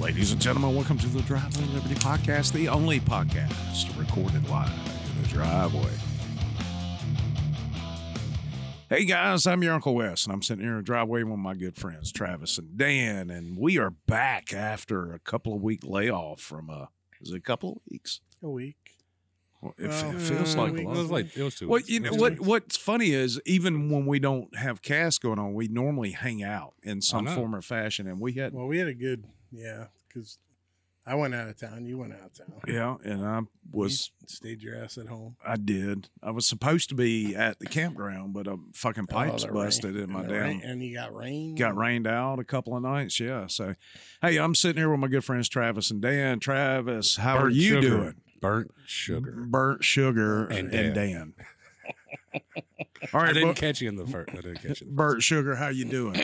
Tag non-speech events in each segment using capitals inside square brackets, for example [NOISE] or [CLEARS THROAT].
Ladies and gentlemen, welcome to the Driveway Liberty Podcast, the only podcast recorded live in the driveway. Hey guys, I'm your Uncle Wes, and I'm sitting here in the driveway with my good friends Travis and Dan, and we are back after a couple of week layoff from uh is it a couple of weeks? A week. Well, it, Well, it feels uh, like a we- It lot. was like it was two. Well, weeks. you know was what? two weeks. What's funny is even when we don't have cast going on, we normally hang out in some form or fashion, and we had Well, we had a good, yeah, because I went out of town. You went out of town. yeah, and I was You stayed your ass at home. I did. I was supposed to be at the campground, but a fucking oh, pipes Oh, busted rain. in my and damn. rain- and you got rain. Got rained out a couple of nights, yeah. So, hey, I'm sitting here with my good friends Travis and Dan. Travis, how are you sugar. doing? Burnt sugar. Burnt sugar and, And Dan. [LAUGHS] All right, I didn't bu- catch you in the first. I didn't catch you. In the burnt sugar, how you doing?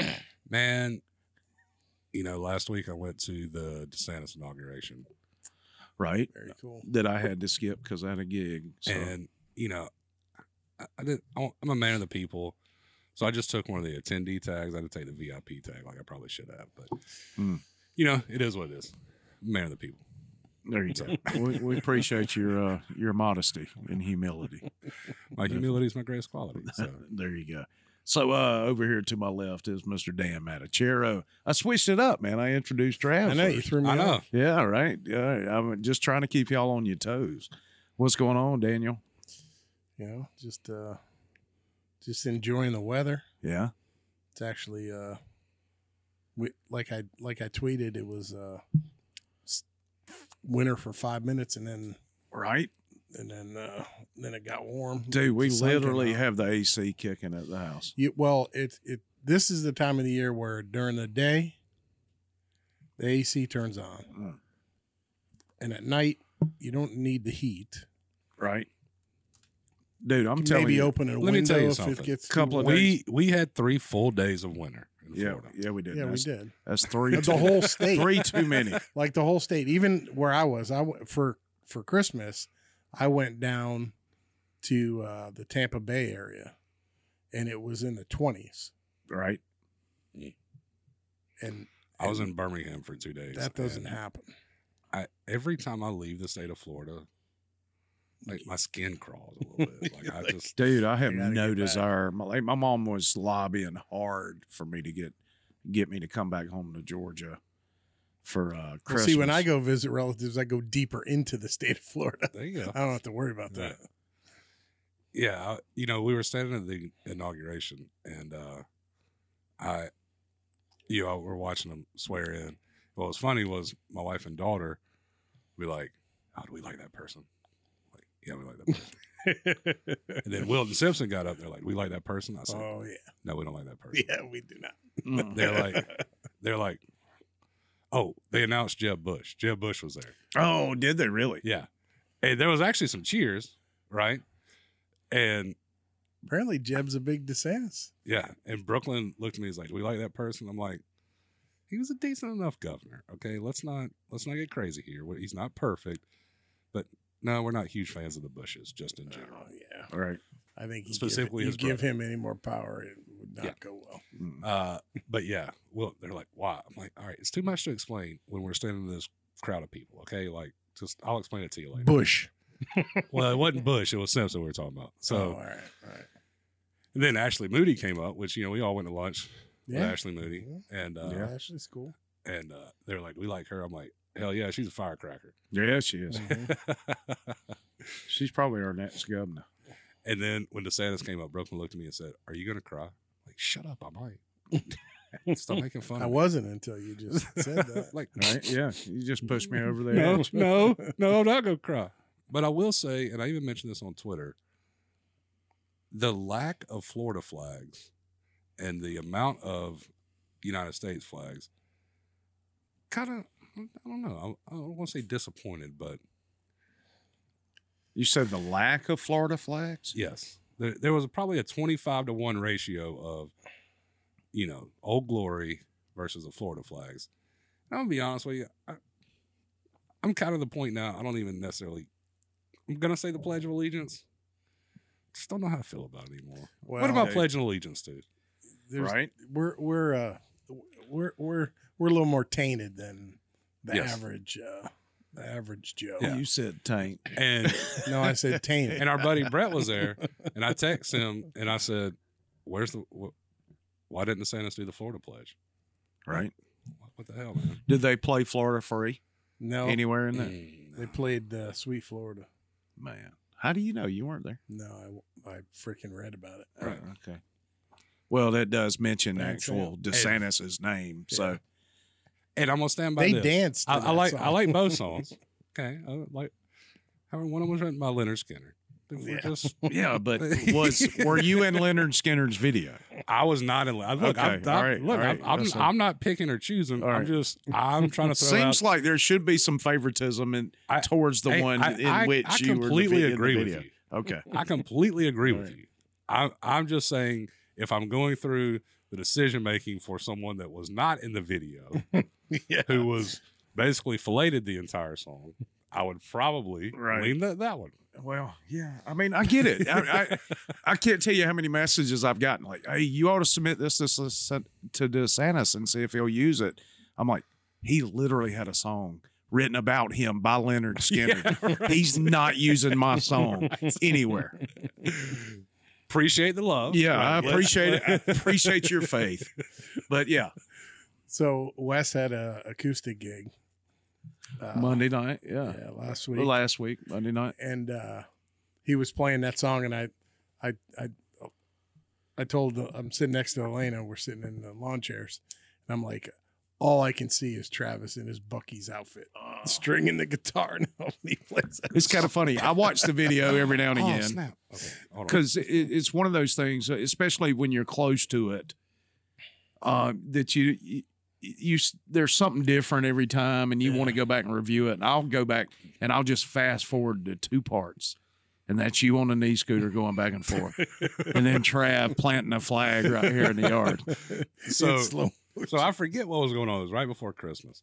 Man, you know, last week I went to the DeSantis inauguration, right, Very cool. that I had to skip because I had a gig. So. and you know, I, I didn't. I'm a man of the people, so I just took one of the attendee tags. I didn't take the VIP tag, like I probably should have, but Hmm. you know, it is what it is. Man of the people. There you go. we, we appreciate your uh, your modesty and humility. [LAUGHS] My humility is my greatest quality. So [LAUGHS] there you go. So uh, over here to my left is Mr. Dan Matichero. I switched it up, man. I introduced Travis. I know you threw me I know. off. Yeah, right. Yeah, I'm just trying to keep y'all on your toes. What's going on, Daniel? You know, just uh, just enjoying the weather. Yeah. It's actually uh, we like I like I tweeted. It was uh, winter for five minutes, and then Right. And then uh, then it got warm. Dude, we The sun came literally have the AC kicking at the house. You, well, it it this is the time of the year where during the day the AC turns on, Mm. and at night you don't need the heat. Right. Dude, I'm You telling maybe you. open a Let me tell you if something. it gets Couple of days. we we had three full days of winter yeah, Florida. yeah, we did. Yeah, we that's, did. That's three. [LAUGHS] The too- whole state, [LAUGHS] Three too many. [LAUGHS] like the whole state. Even where I was, I went for for Christmas. I went down to uh, the Tampa Bay area, and it was in the twenties. Right. And I was in Birmingham for two days. that doesn't happen. I every time I leave the state of Florida, like my skin crawls a little bit. Like I [LAUGHS] just Dude, I have no desire. My, like, my mom was lobbying hard for me to get get me to come back home to Georgia for uh Well, see, when I go visit relatives, I go deeper into the state of Florida. there you go. I don't have to worry about that. Yeah, I, you know, we were standing at the inauguration, and uh I, you know, we're watching them swear in. What was funny was my wife and daughter be like, "How do we like that person?" Like, yeah, we like that person. [LAUGHS] and then Wilton Simpson got up there like, "We like that person." I said, Oh yeah, "No, we don't like that person." [LAUGHS] yeah, we do not. They're like, [LAUGHS] they're like, "Oh, they announced Jeb Bush. Jeb Bush was there." Oh, did they really? Yeah, and there was actually some cheers, right? And Apparently, Jeb's a big DeSantis. Yeah, and Brooklyn looked at me. He's like, "Do we like that person?" I'm like, "He was a decent enough governor. Okay, let's not let's not get crazy here. He's not perfect, but no, we're not huge fans of the Bushes, just in oh, general. Oh yeah, All right. I think he Specifically give, his you give brother. him any more power, it would not Yeah. go well. Mm. Uh, but yeah, well, they're like, "Why?" I'm like, "All right, it's too much to explain when we're standing in this crowd of people. Okay, like just I'll explain it to you later." Bush. [LAUGHS] well, it wasn't Bush; it was Simpson we were talking about. So oh, all right, all right. and then Ashley Moody came up, which you know we all went to lunch with Ashley Moody, and uh, Yeah. Ashley's cool. and uh, they're like, "We like her." I'm like, "Hell yeah, she's a firecracker." Yeah, she is. Mhm. [LAUGHS] She's probably our next governor. And then when DeSantis came up, Brooklyn looked at me and said, "Are you gonna cry?" Like, shut up, I might. [LAUGHS] Stop making fun. I of wasn't until you just [LAUGHS] said that. like, Right? Yeah. You just pushed me over there. no, [LAUGHS] no, no, I'm not gonna cry. But I will say, and I even mentioned this on Twitter, the lack of Florida flags and the amount of United States flags, kind of, I don't know. I, I don't want to say disappointed, but You said the lack of Florida flags? Yes. There, there was probably a 25 to 1 ratio of, you know, Old Glory versus the Florida flags. And I'm going to be honest with you. I, I'm kind of the point now. I don't even necessarily, I'm going to say the Pledge of Allegiance. Just don't know how I feel about it anymore. what about hey. pledging allegiance dude? There's- Right? We're we're uh we're we're we're a little more tainted than the Yes. average, uh, the average Joe. Yeah. You said taint. And [LAUGHS] No, I said taint. and our buddy Brett was there, and I text him and I said, "Where's the? Wh- why didn't DeSantis do the Florida pledge? Right? What, what the hell, man? Did they play Florida free no, anywhere in there? Mm, they played uh, Sweet Florida. Man, how do you know you weren't there? No, I, I freaking read about it. Right. Okay. Well, that does mention Bad actual sound. DeSantis' name. So And I'm gonna stand by They this. danced. to I, I that like I like both [LAUGHS] songs. Okay, I like. However, one of them was written by Lynyrd Skynyrd. Yeah. just- [LAUGHS] yeah, but [LAUGHS] was were you in Lynyrd Skynyrd's video? I was not in. I- Look, I'm, Okay, I'm- all right, look, all right. I'm, I'm, That's a- I'm not picking or choosing. All I'm right. just, I'm trying to throw Seems out. like there should be some favoritism in I- towards the Hey, one I- in I- which I you were completely the, in the agree with video. you. Okay. I completely agree All with you. I, I'm just saying, if I'm going through the decision making for someone that was not in the video, [LAUGHS] yeah. who was basically filleted the entire song, I would probably Right. lean that that one. Well, yeah. I mean, I get it. I, I [LAUGHS] I can't tell you how many messages I've gotten. Like, hey, you ought to submit this to to DeSantis and see if he'll use it. I'm like, he literally had a song written about him by Lynyrd [LAUGHS] Skynyrd. He's not using my song anywhere. Appreciate the love. Yeah, Right, I appreciate it. I appreciate your faith. But yeah, So Wes had a acoustic gig uh, Monday night. Yeah. yeah, last week, Last week, Monday night. and uh, he was playing that song, and I, I, I, I told I'm sitting next to Elena. We're sitting in the lawn chairs, and I'm like, all I can see is Travis in his Bucky's outfit, stringing the guitar, [LAUGHS] and he plays. that It's kind of funny. I watch the video every now and Oh, again. snap. Okay, because it, it's one of those things, especially when you're close to it, uh, that you, you, there's something different every time, and you want to go back and review it. And I'll go back and I'll just fast forward to two parts, and that's you on a knee scooter going back and forth, and then Trav planting a flag right here in the yard. [LAUGHS] So, so I forget what was going on. It was right before Christmas,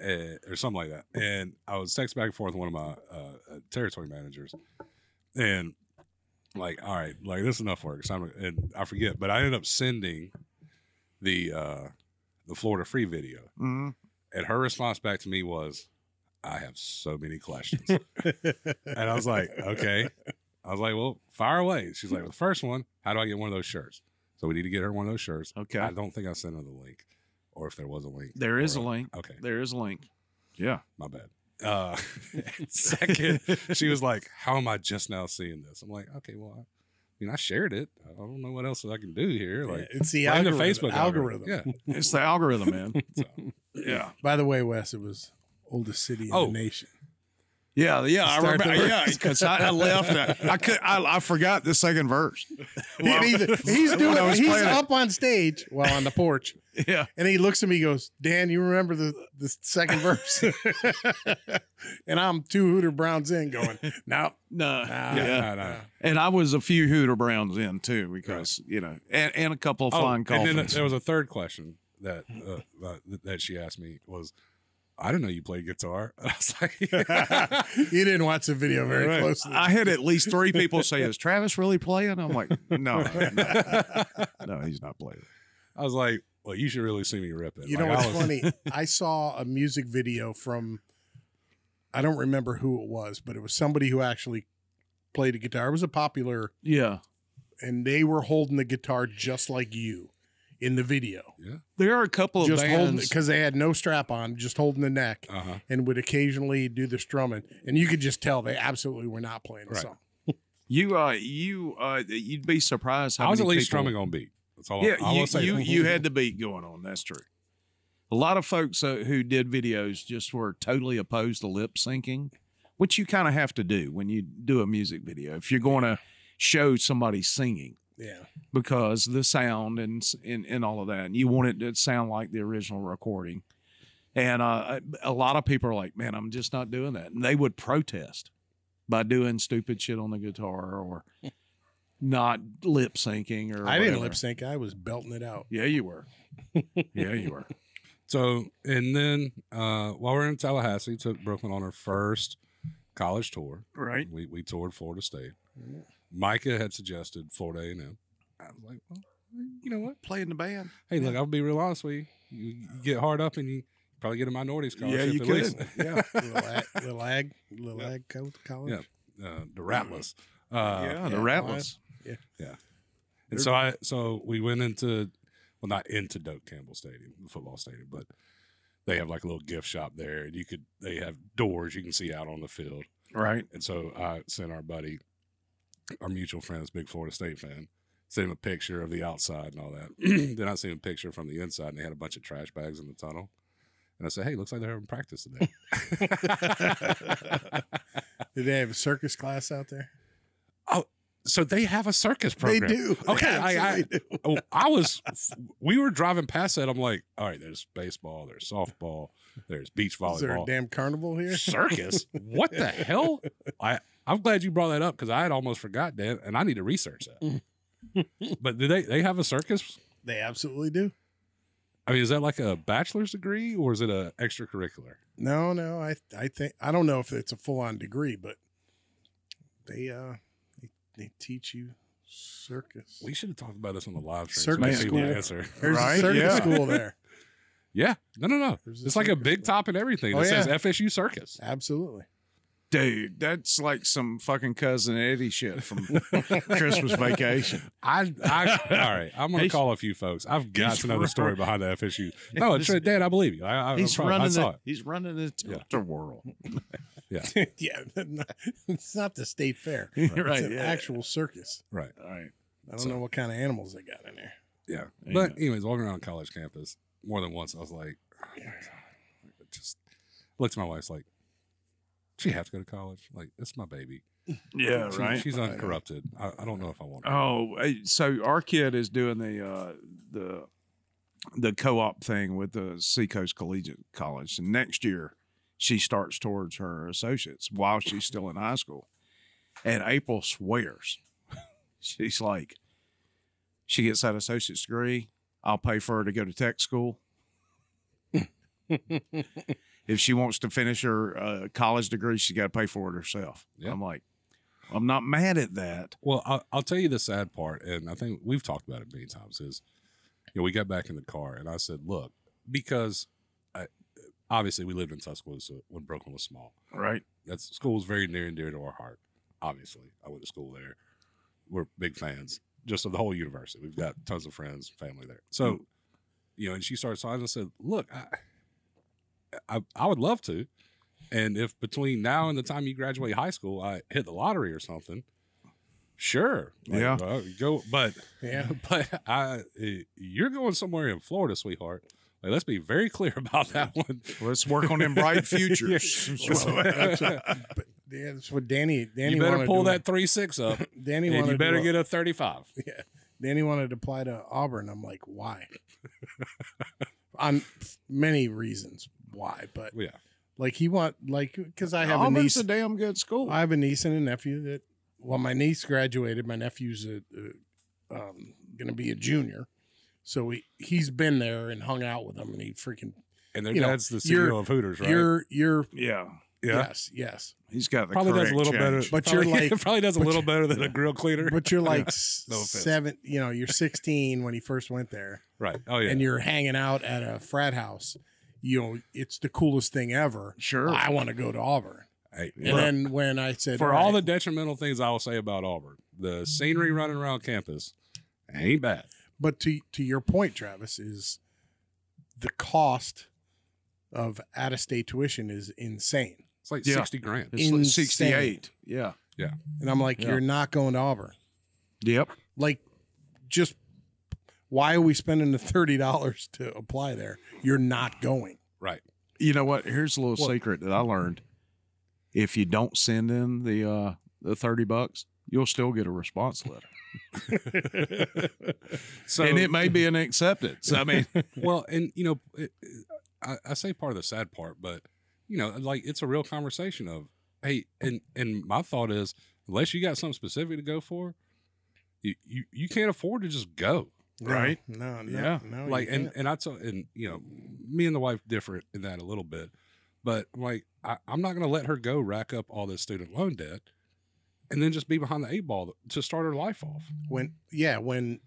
uh, or something like that. And I was texting back and forth with one of my uh, uh, territory managers, and like, all right, like this is enough work. So I'm, and I forget, but I ended up sending the uh, the Florida Free video, Mhm. and her response back to me was, "I have so many questions," [LAUGHS] and I was like, "Okay." I was like, "Well, fire away." She's like, "The first one, how do I get one of those shirts?" So we need to get her one of those shirts. Okay, I don't think I sent her the link, or if there was a link. there is a or- link. Okay, There is a link. Yeah. my bad. Uh, [LAUGHS] second, she was like, "How am I just now seeing this?" I'm like, "Okay, well, I mean, I shared it. I don't know what else I can do here. Like, it's the blame algorithm. the Facebook algorithm. algorithm. [LAUGHS] It's the algorithm, man. Yeah. [LAUGHS] So, Yeah. By the way, Wes, it was oldest city in Oh. the nation. Yeah, yeah, I remember. Yeah, because I, I left. I, I could. I, I forgot the second verse. [LAUGHS] And he's, he's doing. He's playing it. up on stage, while on the porch, [LAUGHS] Yeah, and he looks at me. He goes, "Dan, you remember the the second verse?" [LAUGHS] and I'm two Hooter Browns in, going, "No, no, nah, yeah. no, no. And I was a few Hooter Browns in too, because you know, and, and a couple of Oh, flying and then there was a third question that uh, uh, that she asked me was, "I didn't know you played guitar." [LAUGHS] I was like, [LAUGHS] you didn't watch the video very Right. closely." I had at least three people say, "Is Travis really playing?" I'm like, "No, [LAUGHS] no, no he's not playing." I was like, "Well, you should really see me rip it." You Like, know I what's was- funny? I saw a music video from I don't remember who it was, but it was somebody who actually played a guitar. It was a popular Yeah, and they were holding the guitar just like you in the video. there are a couple of Just holding bands. because they had no strap on, just holding the neck Uh-huh. and would occasionally do the strumming. And you could just tell they absolutely were not playing the Right. song. [LAUGHS] You, uh, you, uh, you'd be surprised how I was at many least people- strumming on beat. That's all. Yeah, I, I you, will say. you, you had the beat going on. That's true. A lot of folks uh, who did videos just were totally opposed to lip syncing, which you kind of have to do when you do a music video. If you're going to show somebody singing, Yeah. because the sound and, and and all of that, and you want it to sound like the original recording. And uh, a lot of people are like, "Man, I'm just not doing that," and they would protest by doing stupid shit on the guitar or [LAUGHS] not lip syncing or I didn't lip sync. I was belting it out. Yeah, you were. yeah, you were. [LAUGHS] So, and then uh, while we are in Tallahassee, took Brooklyn on her first college tour. Right. We we toured Florida State. Micah had suggested Florida A and M. I was like, well, you know what? Play in the band. Hey, look, I'll be real honest with you. You, you get hard up and you probably get a minority Yeah, scholarship. you at could. least. Yeah, [LAUGHS] little ag, little ag, little Yeah. ag co- college. Yeah. Uh, the Ratless. Uh, yeah, the yeah. Rattlers. And so I so we went into well not into Doak Campbell Stadium, the football stadium, but they have like a little gift shop there and you could they have doors you can see out on the field. Right. And so I sent our buddy, our mutual friend, this big Florida State fan, sent him a picture of the outside and all that. [CLEARS THROAT] then I sent him a picture from the inside and they had a bunch of trash bags in the tunnel. And I said, Hey, looks like they're having practice today. [LAUGHS] [LAUGHS] Did they have a circus class out there? Oh, so they have a circus program. They do. They Okay, I- I- do. [LAUGHS] oh, I was, we were driving past that. I'm like, all right, there's baseball, there's softball, there's beach Is there a volleyball, damn carnival here? circus. what the hell? I I'm glad you brought that up because I had almost forgot that, and I need to research that. [LAUGHS] but do they they have a circus? They absolutely do. I mean, is that like a bachelor's degree or is it a extracurricular? No, no. I I think I don't know if it's a full on degree, but they uh they, they teach you circus. We should have talked about this on the live stream. Circus so we school. answer. There's Right, a circus yeah. school there. [LAUGHS] Yeah, no, no, no. There's It's like a big school. top and everything. Oh, It yeah. says FSU Circus. Absolutely. Dude, that's like some fucking cousin Eddie shit from [LAUGHS] Christmas vacation. I, I, [LAUGHS] all right. I'm gonna call a few folks. I've got to know the story behind the FSU. [LAUGHS] No, it's Dad. I believe you. I, I, He's I, I saw the, it. he's running the Yeah. world. Yeah, yeah, it's not the state fair. right. it's an yeah. actual circus. right. All right. I don't So- know what kind of animals they got in there. Yeah. You But anyways, walking around college campus more than once, I was like, just looked at my wife's like, she have to go to college. Like, it's my baby. Yeah, She- right. She's uncorrupted. I, I don't know if I want. her. Oh, so our kid is doing the uh, the the co-op thing with the Seacoast Collegiate College, and next year she starts towards her associates while she's still in high school. And April swears, [LAUGHS] she's like, she gets that associate's degree. I'll pay for her to go to tech school. [LAUGHS] if she wants to finish her uh, college degree, she's got to pay for it herself. Yeah. I'm like, I'm not mad at that. Well, I'll, I'll tell you the sad part, and I think we've talked about it many times. Is you know we got back in the car, and I said, "Look, because I, obviously we lived in Tuscaloosa when Brooklyn was small. Right. That school is very near and dear to our heart. Obviously, I went to school there. We're big fans, just of the whole university. We've got tons of friends, and family there. So, you know, and she started talking. I said, "Look, I, I, I would love to." And if between now and the time you graduate high school, I hit the lottery or something, sure, Like, Yeah. well, go. But Yeah. [LAUGHS] but I, eh, you're going somewhere in Florida, sweetheart. Like, let's be very clear about that [LAUGHS] one. Let's work on them bright [LAUGHS] futures. Well, that's what- yeah, that's what Danny. Danny you better pull that three six up, Danny and wanted you better to, get a thirty five. Yeah, Danny wanted to apply to Auburn. I'm like, why? On many reasons why, but Yeah, like he want like because I have a Auburn's niece. a damn good school. I have a niece and a nephew that. Well, my niece graduated. My nephew's a, a um, going to be a junior, so he he's been there and hung out with them, and he freaking and their You know, dad's the you're- CEO of Hooters, right? you're you're yeah. yeah, yes yes, He's got the probably does a correct little better. But probably, you're [LAUGHS] like- probably does a little better than a grill cleaner, but you're [LAUGHS] like No offense. seven. You know, you're 16 when he first went there. right? Oh yeah, and you're hanging out at a frat house, you know, it's the coolest thing ever. Sure. I want to go to Auburn. Hey, And look, then when I said, for all the detrimental things I will say about Auburn, the scenery running around campus ain't bad. but to to your point, Travis, is the cost of out of state tuition is insane. It's like Yeah. sixty grand. It's like 68. Yeah. Yeah. And I'm like, Yeah. you're not going to Auburn. Yep. Like, just why are we spending the thirty dollars to apply there? You're not going. Right. You know what? Here's a little What? secret that I learned. If you don't send in the uh the 30 bucks, you'll still get a response letter. [LAUGHS] So and it may be an acceptance. I mean, [LAUGHS] well, and you know, it, I, I say part of the sad part, but you know, like it's a real conversation of, hey, and and my thought is, unless you got something specific to go for, you you, you can't afford to just go, Right. No, no, Yeah. no. like, and can't. and I told, and you know, me and the wife different in that a little bit, but like, I, I'm not going to let her go rack up all this student loan debt. And then just be behind the eight ball to start her life off. when yeah when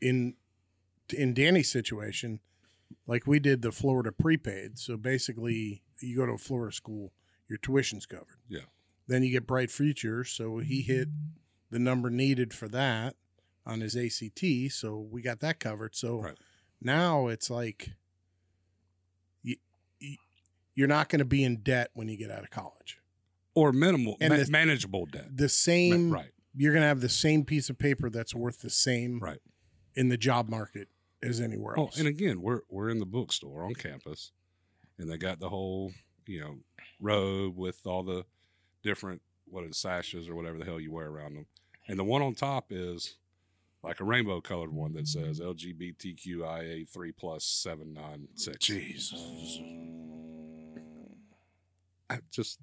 in in danny's situation like we did the Florida prepaid. So basically, you go to a Florida school, your tuition's covered. Yeah. Then you get Bright Futures. So he hit the number needed for that on his ACT. So we got that covered. So Right. now it's like you, you, you're not going to be in debt when you get out of college. or minimal, And ma- the- manageable debt. The same, right, you're going to have the same piece of paper that's worth the same right. in the job market as anywhere Oh, else. and again, we're we're in the bookstore on campus, and they got the whole you know robe with all the different what is sashes or whatever the hell you wear around them, and the one on top is like a rainbow colored one that says LGBTQIA three plus seven nine six. Jesus. I just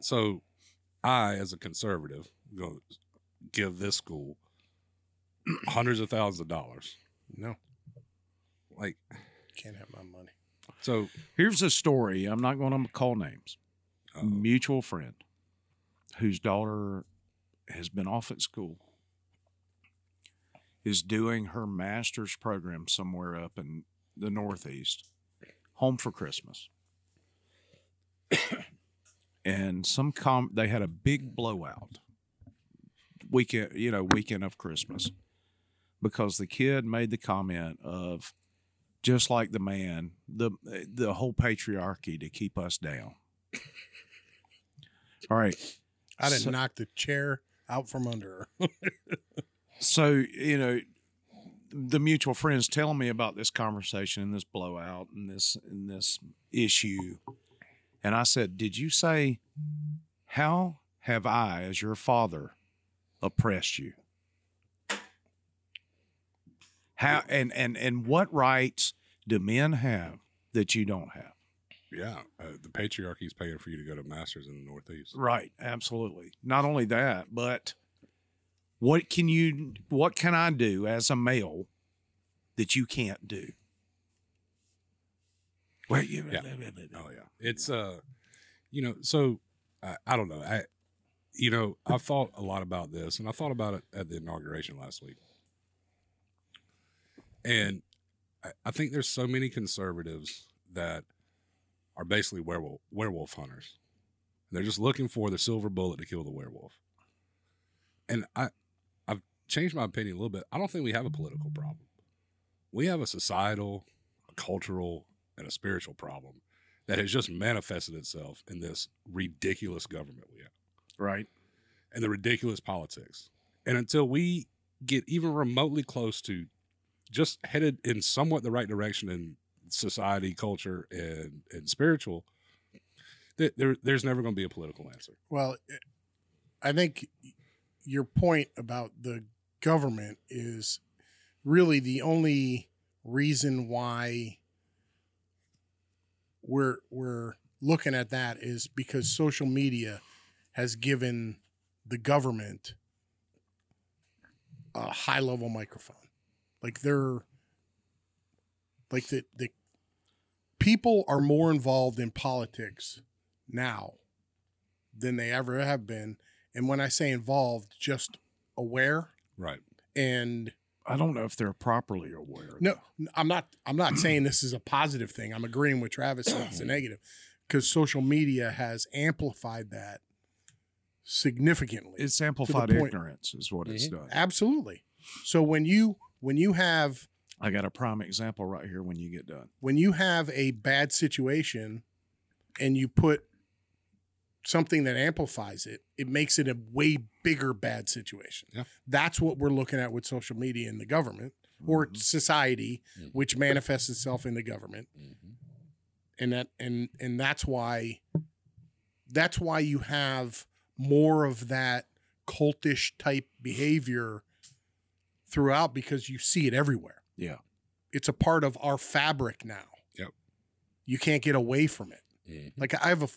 so I, as a conservative, go give this school [CLEARS THROAT] hundreds of thousands of dollars. no, Like can't have my money. so, Here's a story. I'm not going to call names. uh, Mutual friend whose daughter has been off at school is doing her master's program somewhere up in the Northeast, home for Christmas. and some com they had a big blowout weekend, you know, weekend of Christmas because the kid made the comment of just like the man, the the whole patriarchy to keep us down. All right. I didn't So- knock the chair out from under her. [LAUGHS] So, you know, the mutual friends telling me about this conversation and this blowout and this and this issue. And I said, Did you say, How have I, as your father, oppressed you? How and and and what rights do men have that you don't have? yeah, uh, the patriarchy is paying for you to go to masters in the Northeast. Right, absolutely. Not only that, but what can you what can I do as a male that you can't do? Well, you, Yeah. Oh yeah, it's uh, you know, so I, I don't know. I, you know, I thought a lot about this, and I thought about it at the inauguration last week, and I, I think there's so many conservatives that are basically werewolf werewolf hunters. They're just looking for the silver bullet to kill the werewolf. And I, I've changed my opinion a little bit. I don't think we have a political problem. We have a societal, a cultural, and a spiritual problem that has just manifested itself in this ridiculous government we have right. and the ridiculous politics. And until we get even remotely close to just headed in somewhat the right direction in society, culture, and and spiritual, th- there there's never going to be a political answer. Well, I think your point about the government is really the only reason why we're we're looking at that is because social media has given the government a high level microphone. Like they're like the the people are more involved in politics now than they ever have been. And when I say involved, just aware Right. and I don't know if they're properly aware. no, I'm not. I'm not [CLEARS THROAT] saying this is a positive thing. I'm agreeing with Travis that it's a [CLEARS THROAT] negative because social media has amplified that significantly. It's amplified ignorance is what it's Mhm. done. Absolutely. So when you when you have I got a prime example right here when you get done. when you have a bad situation and you put something that amplifies it, it makes it a way bigger bad situation. Yeah. That's what we're looking at with social media and the government or Mhm. society, Mhm. which manifests itself in the government. And that and and that's why that's why you have more of that cultish type behavior throughout because you see it everywhere. Yeah. It's a part of our fabric now. Yep. You can't get away from it. Like I have a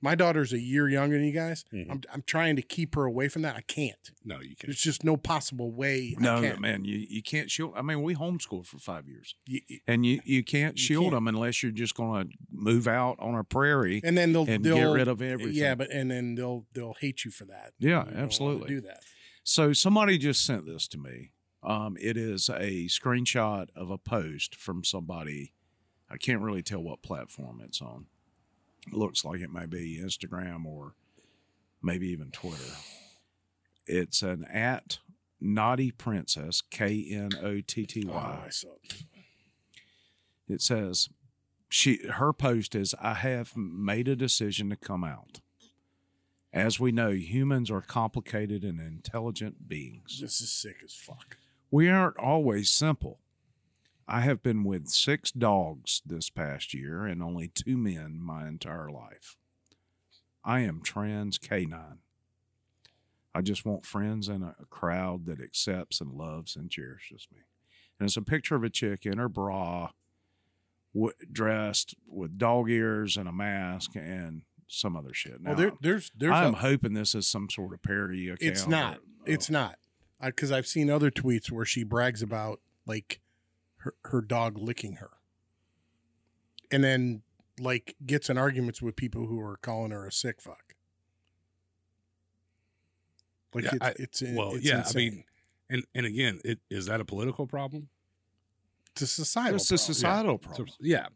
my daughter's a year younger than you guys. Mhm. I'm I'm trying to keep her away from that. I can't. No, you can't. There's just no possible way. I No, can. man, you, you can't shield. I mean, we homeschooled for five years, You- you- and you, you can't You shield can't. them unless you're just going to move out on a prairie and then they'll and they'll get rid of everything. Yeah, but and then they'll they'll hate you for that. Yeah, You don't absolutely. Do that. So somebody just sent this to me, Um, it is a screenshot of a post from somebody. I can't really tell what platform it's on. Looks like it may be Instagram or maybe even Twitter. It's an at naughty princess K N O T T Oh, Y. It. It says she her post is I have made a decision to come out. As we know, humans are complicated and intelligent beings. This is sick as fuck. We aren't always simple. I have been with six dogs this past year and only two men my entire life. I am trans canine. I just want friends and a crowd that accepts and loves and cherishes me. And it's a picture of a chick in her bra, w- dressed with dog ears and a mask and some other shit. Now, Well, there, there's there's I'm a- hoping this is some sort of parody account. Uh, it's not. or- It's not. Because I've seen other tweets where she brags about like her her dog licking her, and then like gets in arguments with people who are calling her a sick fuck. Like Yeah, it's, I- it's well, it's yeah, insane. I mean, and and again, it, is that a political problem? it's a societal. It's a problem. societal So- problem. yeah,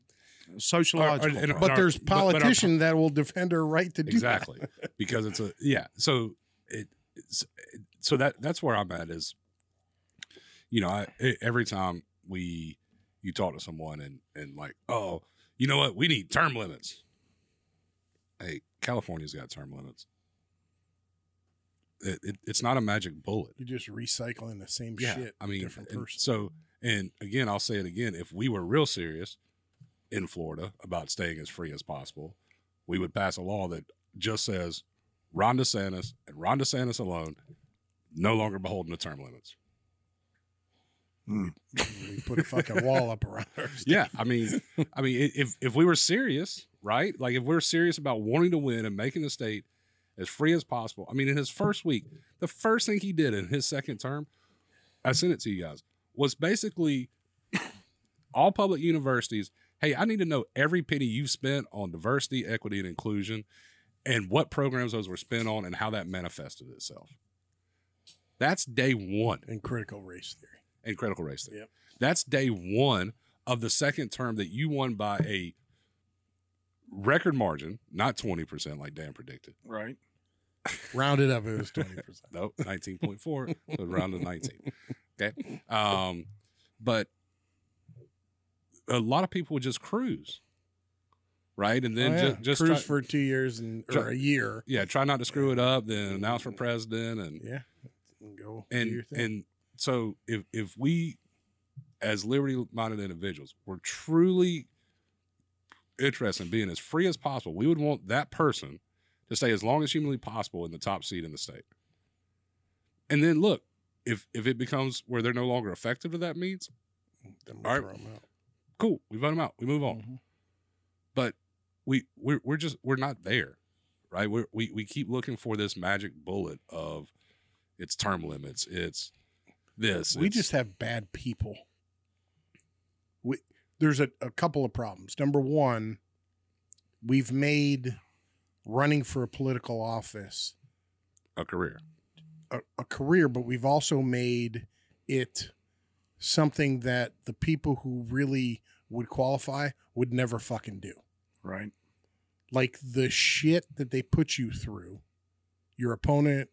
sociological. Or- or- and- problem. But our- there's but- but politician that will defend her right to do exactly because it's a yeah so it it's, so that that's where i'm at is you know I, every time we you talk to someone and and like oh you know what we need term limits hey california's got term limits it, it, it's not a magic bullet. You're just recycling the same yeah shit. i mean different person. so and again i'll say it again if we were real serious in florida about staying as free as possible we would pass a law that just says ron desantis and ron desantis alone no longer beholden to term limits Hmm. we put a fucking wall up around her. [LAUGHS] yeah i mean i mean if if we were serious right like if we're serious about wanting to win and making the state as free as possible i mean in his first week the first thing he did in his second term i sent it to you guys was basically all public universities hey i need to know every penny you've spent on diversity equity and inclusion and what programs those were spent on and how that manifested itself that's day one in critical race theory. And critical race theory. Yep. That's day one of the second term that you won by a record margin, not 20% like Dan predicted. right. [LAUGHS] Rounded up, it was twenty percent. [LAUGHS] Nope, 19.4. so round to 19. Okay. Um, but a lot of people would just cruise. Right. And then oh, yeah. ju- just, cruise try, for two years and or try- a year. yeah, try not to screw it up, then announce for president and Yeah, and go do your and thing. and so if if we as liberty minded individuals were truly interested in being as free as possible we would want that person to stay as long as humanly possible in the top seat in the state and then look if if it becomes where they're no longer effective to that means Then we'll all right. throw 'em out. cool we vote them out we move on Mhm. but we we're, we're just we're not there right we're, we we keep looking for this magic bullet of it's term limits it's this We it's- just have bad people. We there's a, a couple of problems. Number one, we've made running for a political office a career a, a career, but we've also made it something that the people who really would qualify would never fucking do. Right. Like the shit that they put you through, your opponent,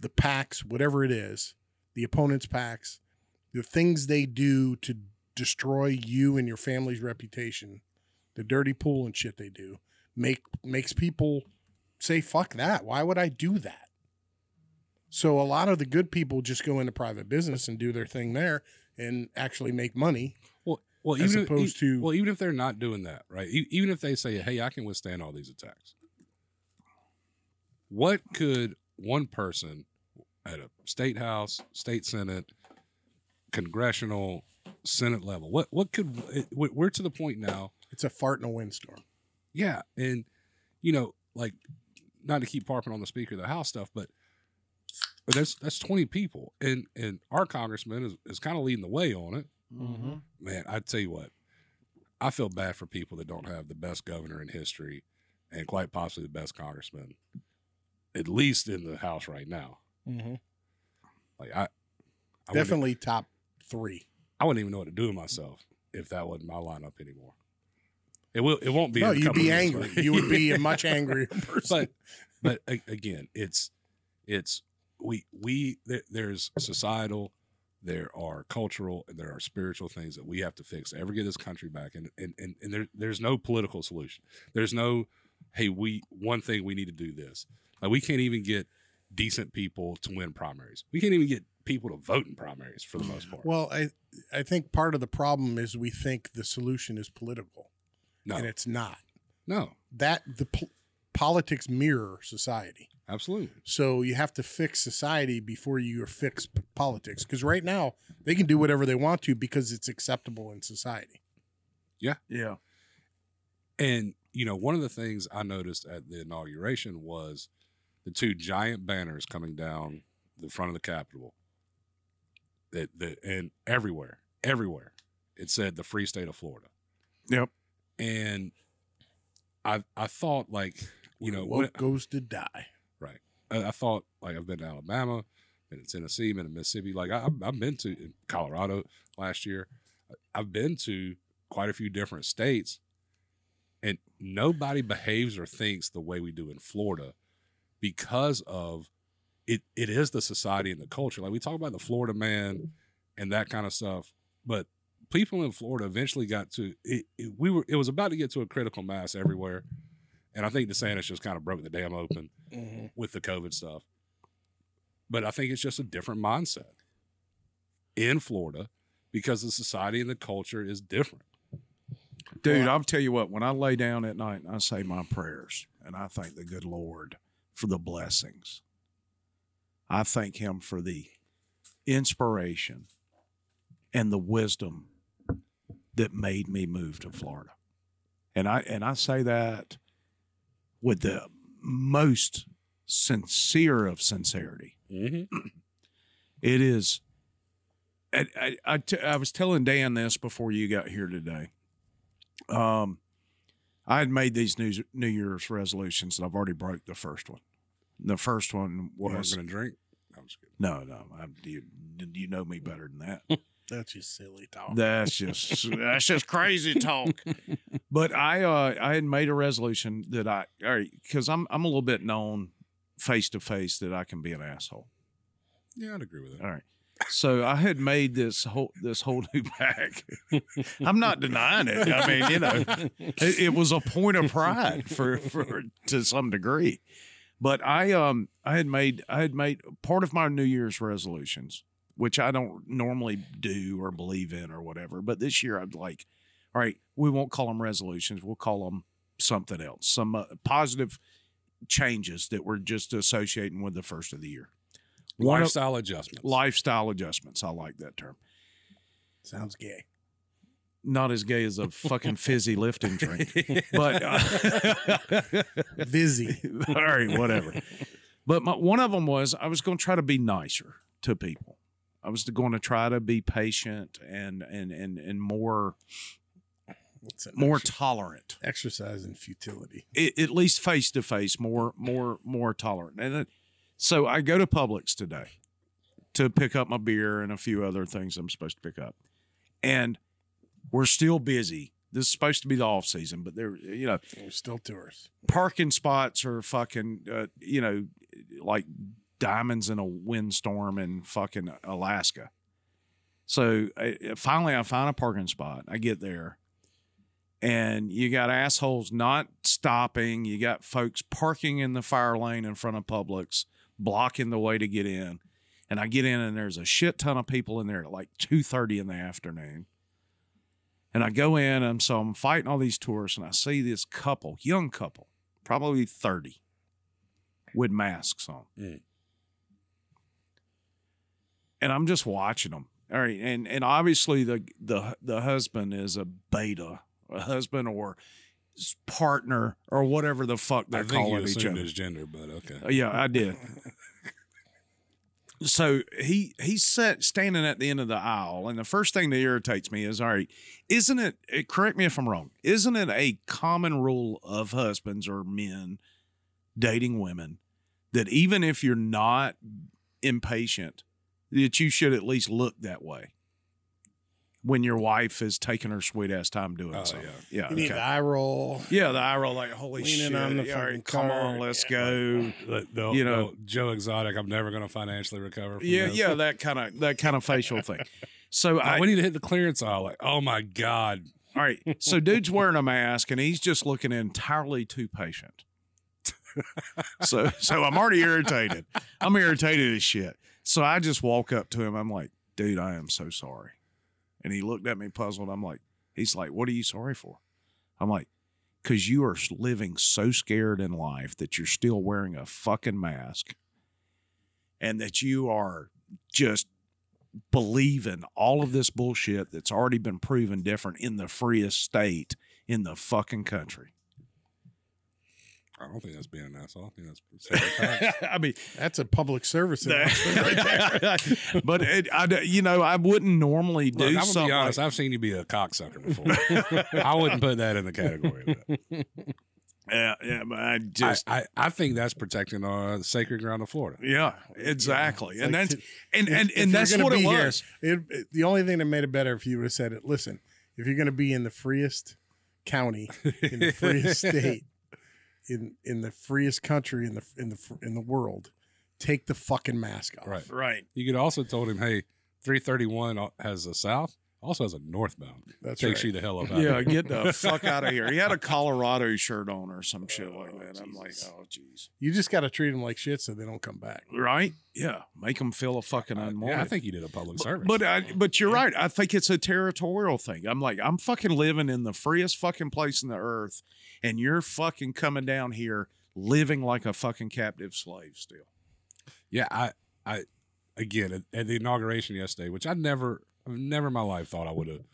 the PACs, whatever it is, the opponent's PACs, the things they do to destroy you and your family's reputation, the dirty pool and shit they do, make makes people say fuck that. Why would I do that? So a lot of the good people just go into private business and do their thing there and actually make money. well well As even opposed if, to- well even if they're not doing that right even if they say hey i can withstand all these attacks what could one person at a state house state senate congressional senate level what what could it- we- we're to the point now It's a fart in a windstorm. Yeah, and you know, like not to keep harping on the Speaker of the House stuff, but but that's that's twenty people, and and our congressman is, is kind of leading the way on it. Mm-hmm. Man, I tell you what, I feel bad for people that don't have the best governor in history, and quite possibly the best congressman, at least in the House right now. Mm-hmm. Like I, I Definitely top three. I wouldn't even know what to do with myself if that wasn't my lineup anymore. It will. It won't be. No, you'd be years, angry. but- You would be a much [LAUGHS] angrier person. but but again, it's it's we we there, there's societal, there are cultural, and there are spiritual things that we have to fix to ever get this country back. And and and, and there, there's no political solution. There's no hey we one thing we need to do this. Like we can't even get decent people to win primaries. We can't even get people to vote in primaries for the most part. well, I I think part of the problem is we think the solution is political, no, and it's not. no, That the po- politics mirror society. absolutely. So you have to fix society before you fix p- politics. Because right now they can do whatever they want to because it's acceptable in society. Yeah. Yeah. And you know, one of the things I noticed at the inauguration was the two giant banners coming down the front of the Capitol. That that and everywhere, everywhere, it said the free state of Florida. Yep. And I I thought like you know what goes to die. right. I, I thought like I've been to Alabama, been to Tennessee, been to Mississippi. Like I, I've been to Colorado last year. I've been to quite a few different states, and nobody behaves or thinks the way we do in Florida because of it. It is the society and the culture. Like we talk about the Florida man mm-hmm. and that kind of stuff, but people in Florida eventually got to it, it- we were it was about to get to a critical mass everywhere, and I think the DeSantis just kind of broke the dam open mm-hmm. with the COVID stuff. But I think it's just a different mindset in Florida because the society and the culture is different. Dude, I'll tell you what, when I lay down at night and I say my prayers and I thank the good Lord for the blessings, I thank Him for the inspiration and the wisdom that made me move to Florida. And I and I say that with the most sincere of sincerity. Mm-hmm. It is. I, I, I, t- I was telling Dan this before you got here today. Um, I had made these New, New Year's resolutions, and I've already broke the first one. The first one was going to drink. I'm just kidding. no, no. I, you, you know me better than that. [LAUGHS] That's just silly talk. That's just that's just crazy talk. [LAUGHS] But I uh I had made a resolution that I all right because I'm I'm a little bit known face to face that I can be an asshole. Yeah, I'd agree with that. All right. So I had made this whole this whole new bag. [LAUGHS] I'm not denying it. I mean, you know, it, it was a point of pride for for to some degree. But I um I had made I had made part of my New Year's resolutions, which I don't normally do or believe in or whatever. But this year I'd like, all right, we won't call them resolutions. We'll call them something else, some uh, positive changes that we're just associating with the first of the year. One of- Lifestyle adjustments. lifestyle adjustments. I like that term. Sounds gay. Not as gay as a fucking [LAUGHS] fizzy lifting drink, [LAUGHS] but uh, [LAUGHS] Vizzy. all right, whatever. But my, one of them was I was going to try to be nicer to people. I was going to try to be patient and and and and more more tolerant. exercise in futility. I- at least face to face, more more more tolerant. And then, so I go to Publix today to pick up my beer and a few other things I'm supposed to pick up, and we're still busy. This is supposed to be the off season, but they're you know, There's still tours. parking spots are fucking, uh, you know, like diamonds in a windstorm in fucking Alaska. So I, finally, I find a parking spot. I get there, and you got assholes not stopping. You got folks parking in the fire lane in front of Publix, blocking the way to get in. And I get in, and there's a shit ton of people in there at like two thirty in the afternoon. And I go in, and so I'm fighting all these tourists, and I see this couple, young couple, probably 30, with masks on. Mm. And I'm just watching them. All right. And and obviously the the the husband is a beta, a husband or partner or whatever the fuck they're think you calling each other. his gender, but okay. Uh, Yeah, I did. [LAUGHS] so he he's set standing at the end of the aisle, and the first thing that irritates me is, all right, isn't it? eh, Correct me if I'm wrong. Isn't it a common rule of husbands or men dating women that even if you're not impatient, that you should at least look that way when your wife is taking her sweet ass time doing Oh, something. yeah. Yeah. You need okay. the eye roll. Yeah, the eye roll like holy Leaning shit. on the yeah, fucking right, come on, let's Yeah. go. The, the, You know- the Joe Exotic. I'm never going to financially recover. From Yeah, this. yeah, that kind of that kind of facial thing. So [LAUGHS] Oh, I we need to hit the clearance aisle. Like, oh my god, all right. So dude's wearing a mask and he's just looking entirely too patient. so so I'm already irritated. I'm irritated as shit. So I just walk up to him. I'm like, dude, I am so sorry. And he looked at me puzzled. I'm like, he's like, what are you sorry for? I'm like, because you are living so scared in life that you're still wearing a fucking mask and that you are just believing all of this bullshit that's already been proven different in the freest state in the fucking country. I don't think that's being an asshole. I think that's. [LAUGHS] I mean, That's a public service announcement right [LAUGHS] there. [LAUGHS] but it, I, d- you know, I wouldn't normally do Look, I'm gonna something. be honest. like- I've seen you be a cocksucker before. I wouldn't put that in the category. Of that. yeah, yeah, but I just, I, I, I think that's protecting uh, the sacred ground of Florida. yeah, exactly, It's and like that's to- and if- and if and you're that's what it be here, was. It, it- the only thing that made it better if you would have said it. Listen, if you're going to be in the freest county, in the freest state, in in the freest country in the in the in the world, take the fucking mask off. Right. Right. You could also told him, hey, 331 has a south, also has a northbound. That's Takes right. you the hell up out Yeah, of get the [LAUGHS] fuck out of here. He had a Colorado shirt on or some shit like that. I'm like, oh, jeez. You just got to treat them like shit so they don't come back. Right? Yeah. Make them feel a fucking Uh, unwanted. yeah, I think you did a public But- service. But I, but you're right. I think it's a territorial thing. I'm like, I'm fucking living in the freest fucking place in the earth, and you're fucking coming down here living like a fucking captive slave still. yeah, I, I, again at, at the inauguration yesterday, which I never, I've never in my life thought I would have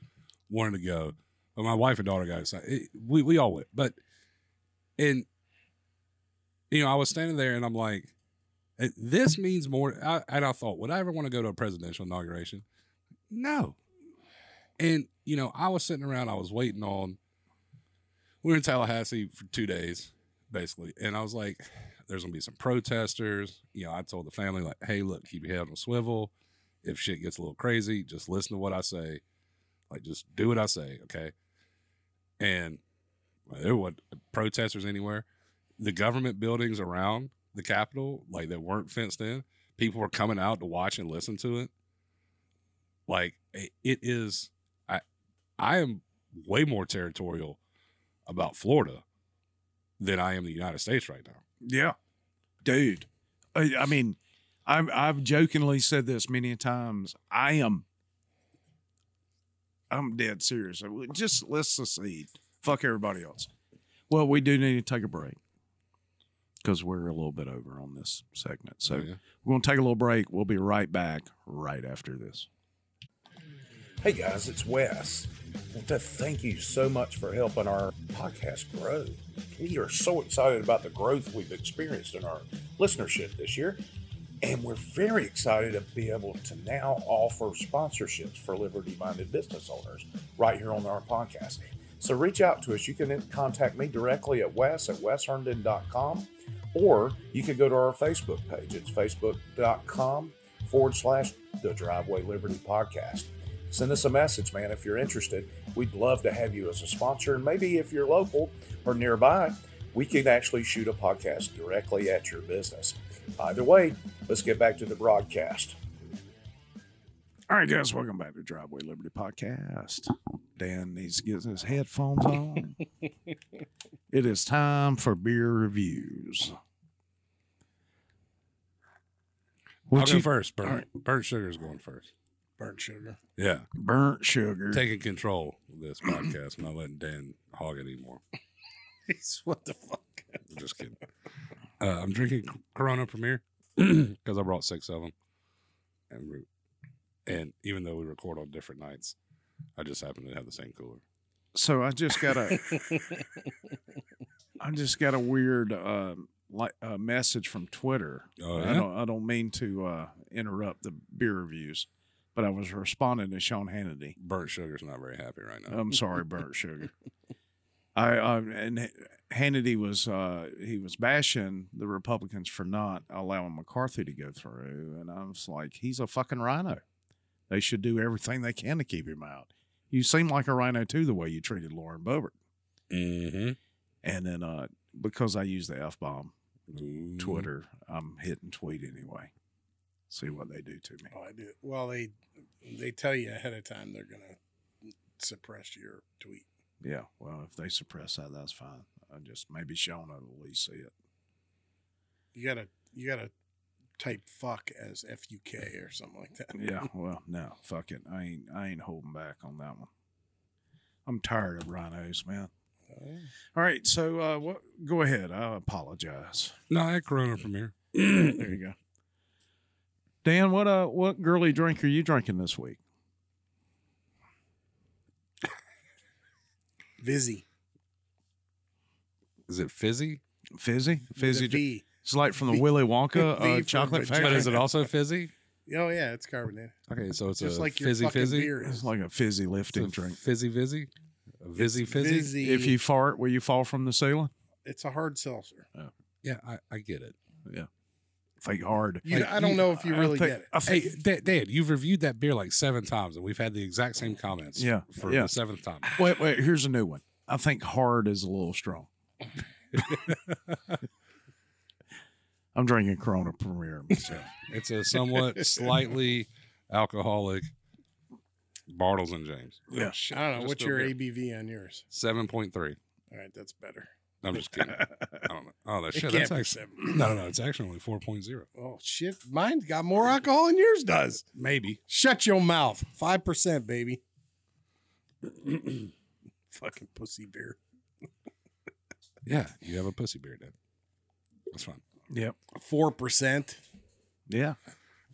wanted to go, but my wife and daughter got excited. It- we we all went, but and you know I was standing there and I'm like, this means more. I, and I thought, would I ever want to go to a presidential inauguration? No. And you know, I was sitting around, I was waiting on. We were in Tallahassee for two days, basically, and I was like, "There's gonna be some protesters." You know, I told the family like, "Hey, look, keep your head on a swivel. If shit gets a little crazy, just listen to what I say. Like, just do what I say, okay?" And there weren't protesters anywhere. The government buildings around the Capitol, like that weren't fenced in, people were coming out to watch and listen to it. Like it it is, I, I am way more territorial about Florida than I am the United States right now. Yeah, dude. I, I mean, I've I've jokingly said this many times. I am. I'm dead serious. Just let's secede. Fuck everybody else. Well, we do need to take a break because we're a little bit over on this segment. So yeah. we're going to take a little break. We'll be right back right after this. Hey guys, it's Wes. I want to thank you so much for helping our podcast grow. We are so excited about the growth we've experienced in our listenership this year, and we're very excited to be able to now offer sponsorships for liberty minded business owners right here on our podcast. So reach out to us. You can contact me directly at wes at wesherndon.com, or you can go to our Facebook page. It's facebook.com forward slash the Driveway Liberty Podcast send us a message, man, if you're interested. We'd love to have you as a sponsor. And maybe if you're local or nearby, we can actually shoot a podcast directly at your business. Either way, let's get back to the broadcast. All right, guys, welcome back to Driveway Liberty Podcast. Dan needs to get his headphones on. [LAUGHS] it is time for beer reviews. I'll What go first. Burnt, burnt sugar's going first. Burnt sugar. Yeah, burnt sugar? taking control of this podcast, not letting Dan hog it anymore. [LAUGHS] what the fuck? I'm just kidding. Uh, I'm drinking Corona Premier [CLEARS THROAT] because I brought six of them, and we, and even though we record on different nights, I just happen to have the same cooler. so I just got a, [LAUGHS] I just got a weird um, like uh, message from Twitter. Oh, I don't, I don't mean to uh, interrupt the beer reviews, but I was responding to Sean Hannity. Burnt sugar's not very happy right now. I'm sorry, [LAUGHS] burnt sugar. I, I and Hannity was uh, he was bashing the Republicans for not allowing McCarthy to go through, and I was like, he's a fucking RINO. They should do everything they can to keep him out. You seem like a RINO too, the way you treated Lauren Boebert. Mm-hmm. And then uh, because I use the f bomb, Twitter, I'm hitting tweet anyway. See what they do to me. Oh, I do. Well, they they tell you ahead of time they're gonna suppress your tweet. Yeah, well, if they suppress that, that's fine. I just maybe Sean will at least see it. You gotta you gotta type fuck as F U K or something like that. Yeah, [LAUGHS] well, no, fuck it. I ain't I ain't holding back on that one. I'm tired of RINOs, man. All right, so uh, what? Go ahead. I apologize. No, I had Corona from here. [CLEARS THROAT] there you go. Dan, what uh, what girly drink are you drinking this week? Vizzy. Is it fizzy? Fizzy, fizzy. With a V. It's like from the V- Willy Wonka [LAUGHS] V uh, for chocolate vagina. But is it also fizzy? Oh yeah, it's carbonated. Okay, so it's Just a like your fizzy fucking fizzy. beer It's is. like a fizzy It's lifting a drink. fizzy fizzy. A vizzy fizzy. Vizzy. If you fart, will you fall from the ceiling? it's a hard seltzer. Yeah, I, I get it. Think hard. You, Like, I don't you- know if you really think- get it. Think- Hey, Dad, Dan, you've reviewed that beer like seven times, and we've had the exact same comments. Yeah, for yeah. the seventh time. Wait, wait. Here's a new one. I think hard is a little strong. [LAUGHS] I'm drinking Corona Premier myself. It's a somewhat [LAUGHS] slightly alcoholic Bartles and Jaymes. Yeah. I don't know. What's your beer. ABV on yours? Seven point three. All right, that's better. I'm just kidding. I don't know. [LAUGHS] Oh, that It shit. can't That's be actually seven. [CLEARS THROAT] no, no, no. It's actually only four point zero. Oh shit, mine's got more alcohol than yours does. Maybe. Shut your mouth. Five percent, baby. [CLEARS THROAT] Fucking pussy beer. Yeah, you have a pussy beer, Dan. That's fine. Yep. Four percent. Yeah.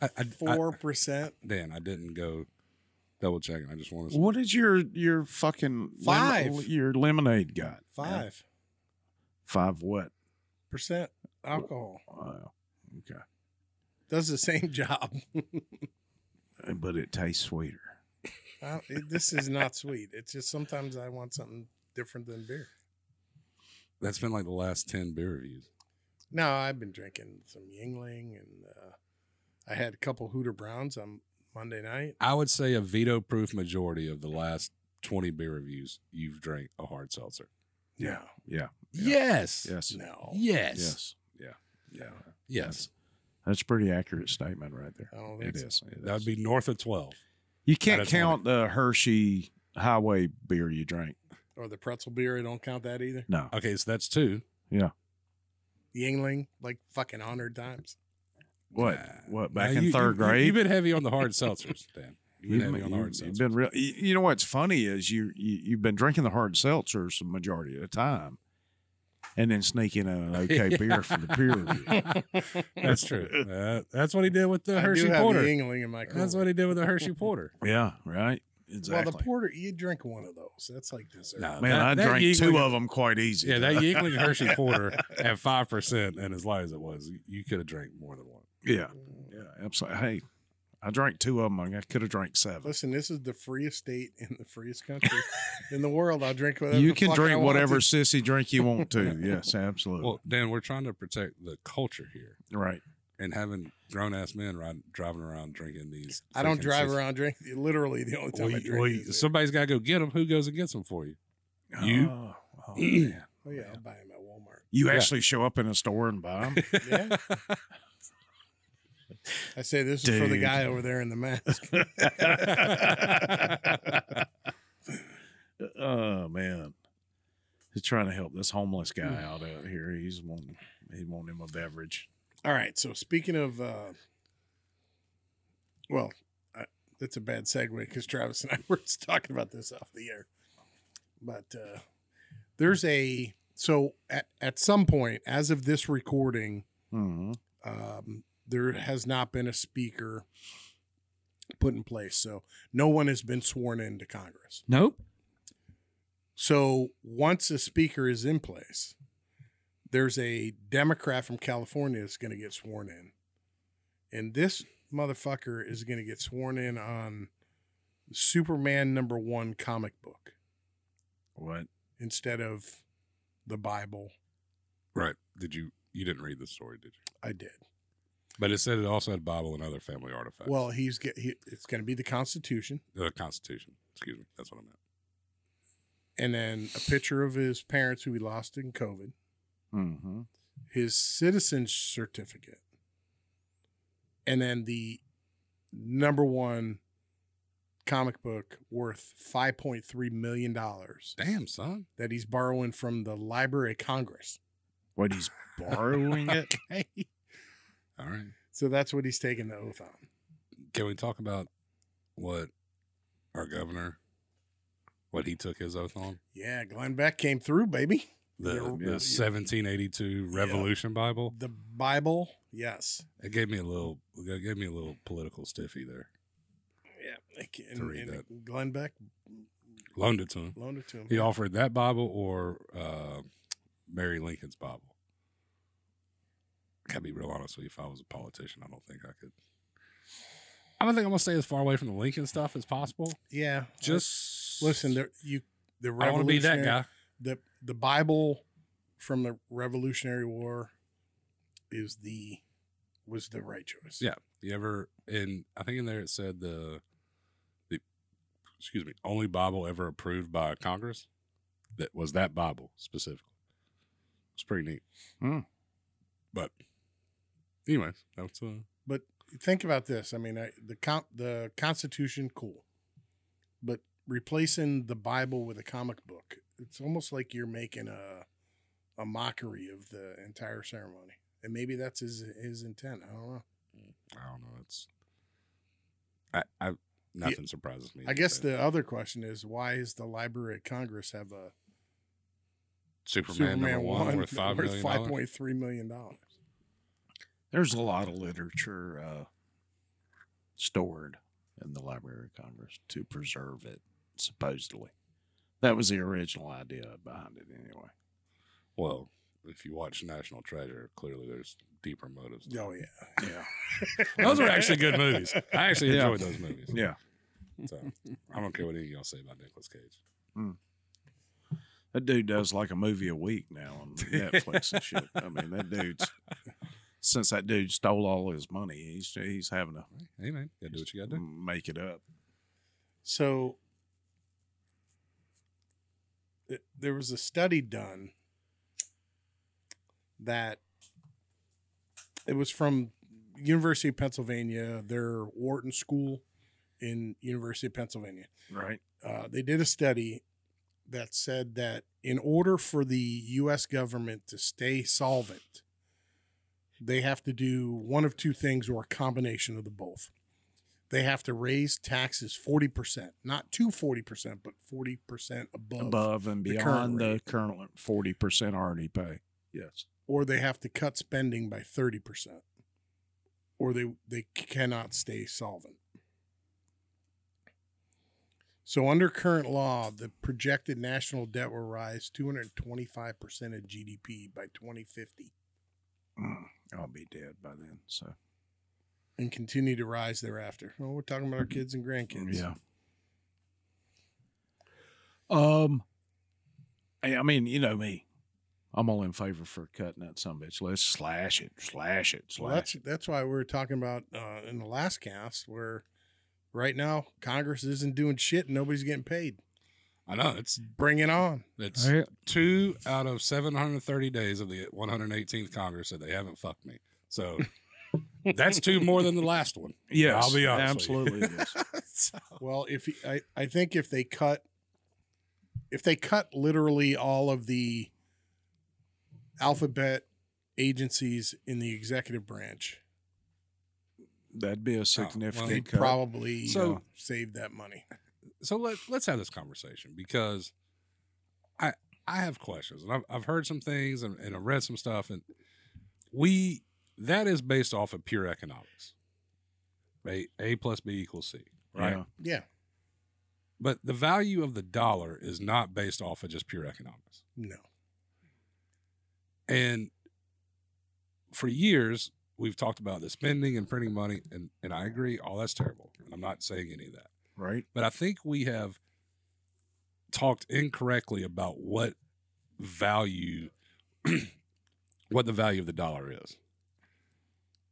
I, I, I, Four percent. Dan, I didn't go double checking. I just wanted. To, What is your your fucking lim- Five. your lemonade got? Five Five what? percent alcohol. Wow. Okay. Does the same job. [LAUGHS] But it tastes sweeter. Uh, it- this is not sweet. It's just sometimes I want something different than beer. That's been like the last ten beer reviews. No, I've been drinking some Yuengling, and uh, I had a couple Hooter Browns on Monday night. I would say a veto-proof majority of the last twenty beer reviews you've drank a hard seltzer. Yeah. Yeah. Yes. Yes. No, Yes. Yes. Yeah. Yeah. Yes. That's a pretty accurate statement right there. I don't think It so. is. It That would be north of twelve. You can't out of count the Hershey Highway beer you drank. Or the pretzel beer. I don't count that either. No. Okay, so that's two. Yeah. Yuengling, like fucking hundred times. What? Nah. What? Back Nah, in you- third you- grade. You've been heavy on the hard seltzers, Dan. You've been heavy on the hard you've seltzers. been real. You, you know what's funny is you, you you've been drinking the hard seltzers the majority of the time, and then sneaking in an [LAUGHS] okay beer for the peer review. [LAUGHS] That's true. [LAUGHS] Uh, that's what he did with the I Hershey do have Porter. Yuengling in my car. That's what he did with the Hershey Porter. Yeah. Right. Exactly. Well, the porter, you drink one of those. That's like dessert. No, Man, that- I that drank two of them quite easy. Yeah, that Yuengling Hershey Porter at five percent, and as light as it was, you- you could have drank more than one. yeah, yeah, absolutely. Hey, I drank two of them. I could have drank seven. Listen, this is the freest state in the freest country in the world. I'll drink whatever. You can fuck I drink want whatever to. sissy drink you want to. [LAUGHS] Yes, absolutely. Well, Dan, we're trying to protect the culture here, right. and having grown ass men ride, driving around drinking these. I don't drive sis- around drinking. Literally, the only time Well, I drink. well, is somebody's got to go get them. Who goes and gets them for you? Oh, you? Oh, oh, man. oh yeah, I'll buy them at Walmart. You Yeah. actually show up in a store and buy them? [LAUGHS] Yeah. I say this is for the guy over there in the mask. [LAUGHS] oh man, he's trying to help this homeless guy out out here. He's wanting he want him a beverage. All right. So speaking of, uh, well, I, that's a bad segue because Travis and I [LAUGHS] were just talking about this off the air. But uh, there's a so at at some point, as of this recording, Mm-hmm. um, there has not been a speaker put in place. So no one has been sworn into Congress. Nope. So once a speaker is in place, there's a Democrat from California that's going to get sworn in. And this motherfucker is going to get sworn in on Superman number one comic book What? instead of the Bible. Right. Did you you didn't read the story, did you? I did. But it said it also had Bible and other family artifacts. Well, he's get he, it's going to be the Constitution, the Constitution. Excuse me. That's what I meant. and then a picture of his parents who he lost in COVID, Mm-hmm. his citizen certificate, and then the number one comic book worth five point three million dollars Damn, son. that he's borrowing from the Library of Congress. What he's borrowing it? [LAUGHS] All right. So that's what he's taking the oath on. Can we talk about what our governor, what he took his oath on? Yeah, Glenn Beck came through, baby. The, Yeah, the 1782 Revolution Bible. The Bible, yes. It gave me a little. It gave me a little political stiffy there. Yeah, and, To read that. Glenn Beck Loaned it to him. loaned it to him. He offered that Bible or uh, Mary Lincoln's Bible. Gotta be real honest with you. If I was a politician, I don't think I could. I don't think I'm gonna stay as far away from the Lincoln stuff as possible. Yeah, Just listen. The you the I want to be that guy. the the Bible from the Revolutionary War is the was the right choice. Yeah. You ever and I think in there it said the the excuse me, only Bible ever approved by Congress that was that Bible specifically. It's pretty neat. Hmm. But anyways, that's uh But think about this. I mean, I, the con- the Constitution, cool, but replacing the Bible with a comic book, it's almost like you're making a a mockery of the entire ceremony. And maybe that's his his intent. I don't know. I don't know. It's I I nothing surprises me. I guess the other question is why does the Library of Congress have a Superman, number one, [LAUGHS] worth five million five dollars. point three million dollars? There's a lot of literature uh, stored in the Library of Congress to preserve it, supposedly. That was the original idea behind it, anyway. Well, if you watch National Treasure, clearly there's deeper motives. Oh yeah, Yeah. [LAUGHS] Those are actually good movies. I actually Yeah. enjoyed those movies. Yeah. So I don't care what any of y'all say about Nicolas Cage. That dude does like a movie a week now on [LAUGHS] Netflix and shit. I mean, that dude's since that dude stole all his money, he's he's having to Hey man, you gotta do what you gotta do. make it up. So th- there was a study done that it was from University of Pennsylvania, their Wharton School in University of Pennsylvania. Right. Uh, they did a study that said that in order for the U.S. government to stay solvent, they have to do one of two things or a combination of the both. They have to raise taxes 40%, not to 40%, but 40% above, Above and the current beyond the current forty percent already pay. Yes. or they have to cut spending by 30%, or they, they cannot stay solvent. So, under current law, the projected national debt will rise 225% of GDP by 2050 Mm, I'll be dead by then. So and continue to rise thereafter. Well, we're talking about our kids and grandkids. yeah. Um, I I mean, you know me. I'm all in favor for cutting that some bitch. Let's slash it, slash it, Well, slash that's it. that's why we are talking about uh, in the last cast where right now Congress isn't doing shit and nobody's getting paid. I know it's Bring it on. it's Right. two out of 730 days of the 118th Congress that they haven't fucked me. So [LAUGHS] that's two more than the last one. Yes, I'll be honest with you. Absolutely. yes. [LAUGHS] Well, if I I think if they cut if they cut literally all of the alphabet agencies in the executive branch, That'd be a significant they'd cut. probably So- uh, save that money. So let let's have this conversation because I I have questions and I've I've heard some things and, and I've read some stuff and we that is based off of pure economics. A A plus B equals C, right? Yeah. Yeah. But the value of the dollar is not based off of just pure economics. No. And for years, we've talked about the spending and printing money, and, and I agree, all that's terrible. And I'm not saying any of that. Right. But I think we have talked incorrectly about what value [CLEARS THROAT] what the value of the dollar is.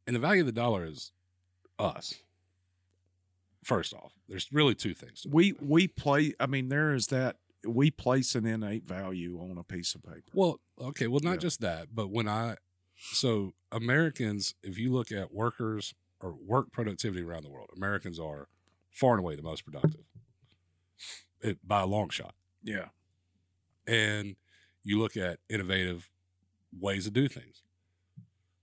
And the value of the dollar is us. First off, there's really two things. We we play. I mean, there is that we place an innate value on a piece of paper. Well, okay, well, not Yeah. just that, but when I, so Americans, if you look at workers or work productivity around the world, Americans are far and away the most productive it, by a long shot. yeah, And you look at innovative ways to do things,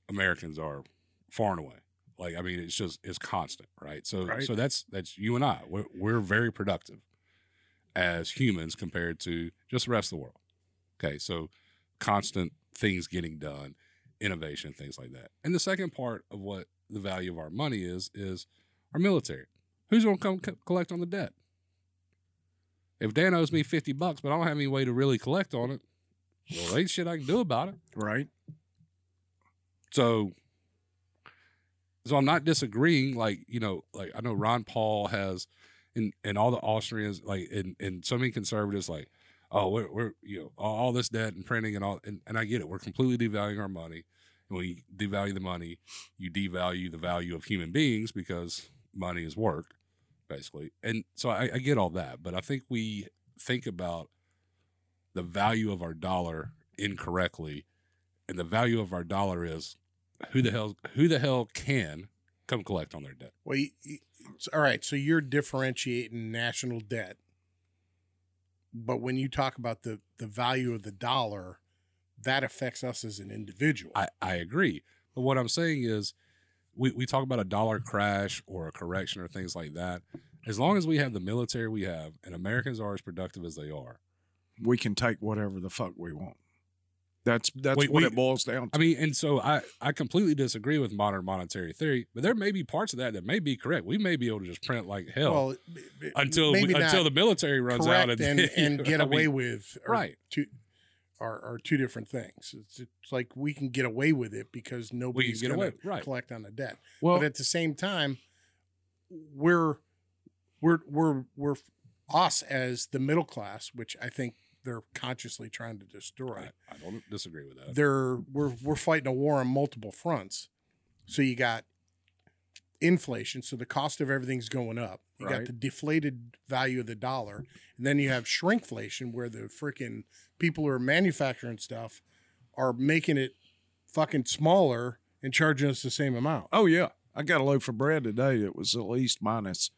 Americans are far and away. Like, I mean, it's just, it's constant, right? So, Right. so that's, that's you and I, we're, we're very productive as humans compared to just the rest of the world. Okay. So constant things getting done, innovation, things like that. And the second part of what the value of our money is, is our military. Who's going to come co- collect on the debt? If Dan owes me 50 bucks, but I don't have any way to really collect on it, well, ain't shit I can do about it. right. So, so I'm not disagreeing. Like you know, like I know Ron Paul has, and and all the Austrians, like and and so many conservatives, like, oh, we're we're you know all, all this debt and printing and all, and, and I get it. We're completely devaluing our money, and when you devalue the money, you devalue the value of human beings because money is work, basically. And so I, I get all that, but I think we think about the value of our dollar incorrectly and the value of our dollar is who the hell who the hell can come collect on their debt. Well, you, you- all right. So you're differentiating national debt, but when you talk about the the value of the dollar, that affects us as an individual. I, I agree. But what I'm saying is we, we talk about a dollar crash or a correction or things like that. As long as we have the military we have and Americans are as productive as they are. We can take whatever the fuck we want. That's that's Wait, what we- it boils down to. I mean, and so I, I completely disagree with modern monetary theory, but there may be parts of that that may be correct. We may be able to just print like hell well, b- b- until we, until the military runs out and, and, [LAUGHS] and get I away mean, with are right. two are, are two different things. It's, it's like we can get away with it because nobody's going away- to right. collect on the debt. well, but at the same time, we're we're we're we're us as the middle class, which I think they're consciously trying to destroy. I, I don't disagree with that. They're we're we're fighting a war on multiple fronts. So you got inflation, so the cost of everything's going up. You got the deflated value of the dollar, and then you have shrinkflation, where the freaking people who are manufacturing stuff are making it fucking smaller and charging us the same amount. oh yeah, I got a loaf of bread today that was at least minus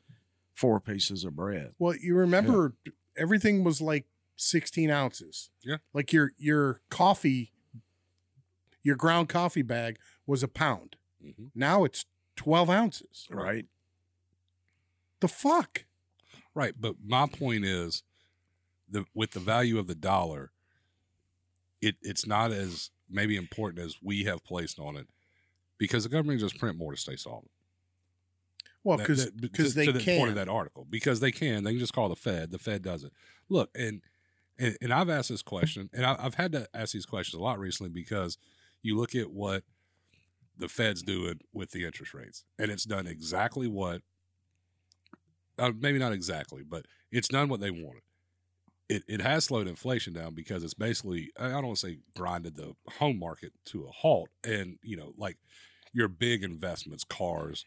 four pieces of bread. Well, you remember everything was like 16 ounces. Yeah. Like your your coffee, your ground coffee bag was a pound. hmm Now it's 12 ounces. Right. The fuck? Right, but my point is, the with the value of the dollar, it it's not as maybe important as we have placed on it, because the government just print more to stay solvent. Well, That- because that- because they to the can. point of that article because they can they can just call the Fed. The Fed doesn't look and and, and I've asked this question and I, I've had to ask these questions a lot recently because you look at what the Fed's doing with the interest rates and it's done exactly what uh, maybe not exactly but it's done what they wanted. It, it has slowed inflation down because it's basically I don't want to say grinded the home market to a halt and you know like your big investments cars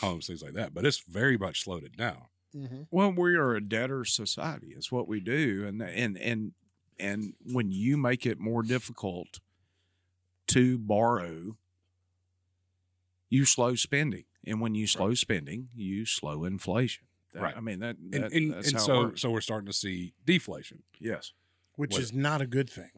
homes, things like that. But it's very much slowed it down. Mhm. Well, we are a debtor society. It's what we do, and and and and when you make it more difficult to borrow, you slow spending, and when you slow spending, you slow inflation. That- Right. I mean that. And, that and, that's and how it so works. so we're starting to see deflation. yes. Which What- is not a good thing.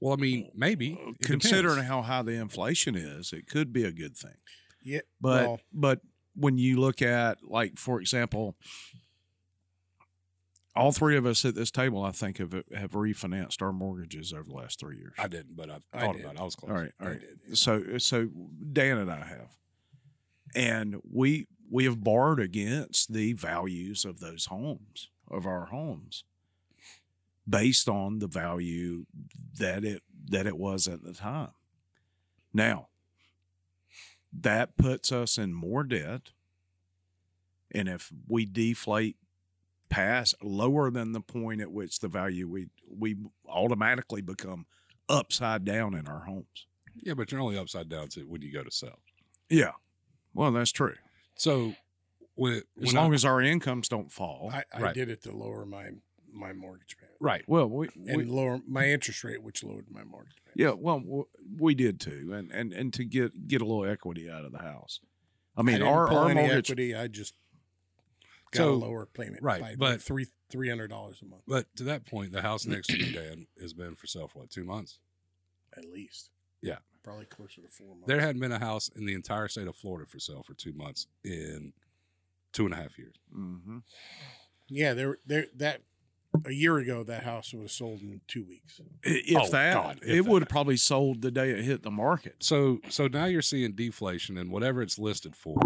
Well, I mean, maybe Uh, Considering depends. how high the inflation is, it could be a good thing. Yeah. But well, but when you look at like for example, all three of us at this table, I think have have refinanced our mortgages over the last three years. I didn't, but I I thought did. about it. I was close. All right, all right. I did, yeah. So so Dan and I have, and we we have borrowed against the values of those homes of our homes, based on the value that it that it was at the time. Now, that puts us in more debt. And if we deflate past lower than the point at which the value we we automatically become upside down in our homes. Yeah, but you're only upside down when you go to sell. Yeah. Well, that's true. So when As long I- as our incomes don't fall. I, I Right. did it to lower my my mortgage payment right, well, we, and we lower my interest rate, which lowered my mortgage payment. yeah, well, we did too, and and and to get get a little equity out of the house. I mean, didn't our pull our any mortgage. equity. I just got So- a lower payment, right, by but- three three hundred dollars a month but to that point, the house next to you, Dan, has been for sale for what two months. at least. Yeah. Probably closer to four months. There hadn't been a house in the entire state of Florida for sale for two months in two and a half years. Mhm. yeah, there there that a year ago that house was sold in two weeks. If Oh, that, God, if it would have probably sold the day it hit the market. So so now you're seeing deflation and whatever it's listed for,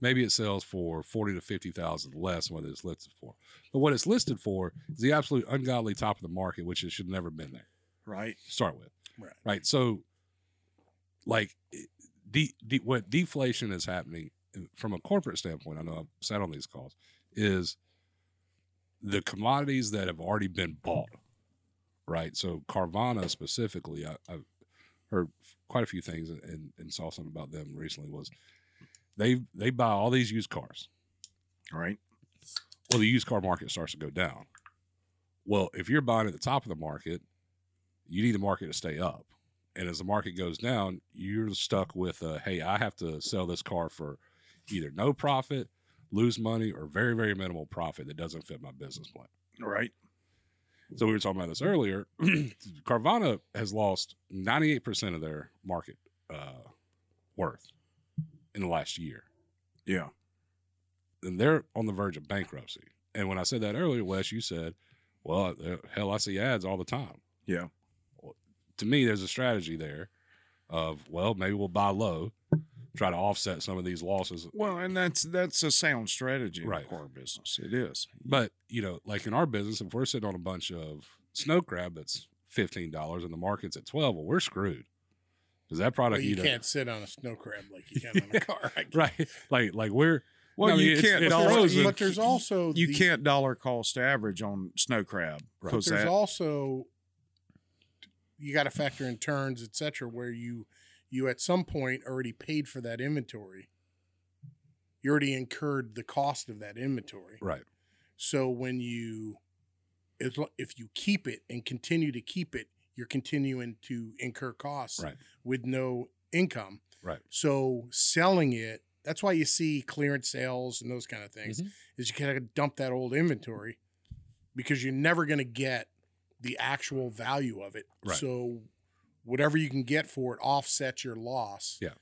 maybe it sells for forty to fifty thousand less than what it's listed for. But what it's listed for is the absolute ungodly top of the market, which it should never been there. Right. start with. Right. Right. So, like, de- de- what deflation is happening uh, from a corporate standpoint, I know I've sat on these calls, is the commodities that have already been bought. Right. So, Carvana specifically, I, I've heard quite a few things and, and saw something about them recently was they they buy all these used cars. Right. Well, the used car market starts to go down. Well, if you're buying at the top of the market, you need the market to stay up. And as the market goes down, you're stuck with, uh, hey, I have to sell this car for either no profit, lose money, or very, very minimal profit that doesn't fit my business plan. Right. So we were talking about this earlier. [CLEARS THROAT] Carvana has lost 98% of their market uh, worth in the last year. Yeah. and they're on the verge of bankruptcy. And when I said that earlier, Wes, you said, "Well, hell, I see ads all the time." Yeah. To me, there's a strategy there of, well, maybe we'll buy low, try to offset some of these losses. Well, and that's that's a sound strategy in Right. the car business. It is. But you know, like in our business, if we're sitting on a bunch of snow crab that's fifteen dollars and the market's at twelve, well, we're screwed because that Well, product you can't sit on a snow crab like you can on a [LAUGHS] car. Right, like like we're Well, I mean, you it's- can't it's But there's, but there's also you the- can't dollar cost average on snow crab Right. because there's that also you got to factor in turns, etc., where you you at some point already paid for that inventory. You already incurred the cost of that inventory. right, So when you if if you keep it and continue to keep it, you're continuing to incur costs Right. with no income. right, So selling it, that's why you see clearance sales and those kind of things. Mhm. Is you kind of dump that old inventory because you're never gonna get the actual value of it. Right. So whatever you can get for it offsets your loss. Yeah.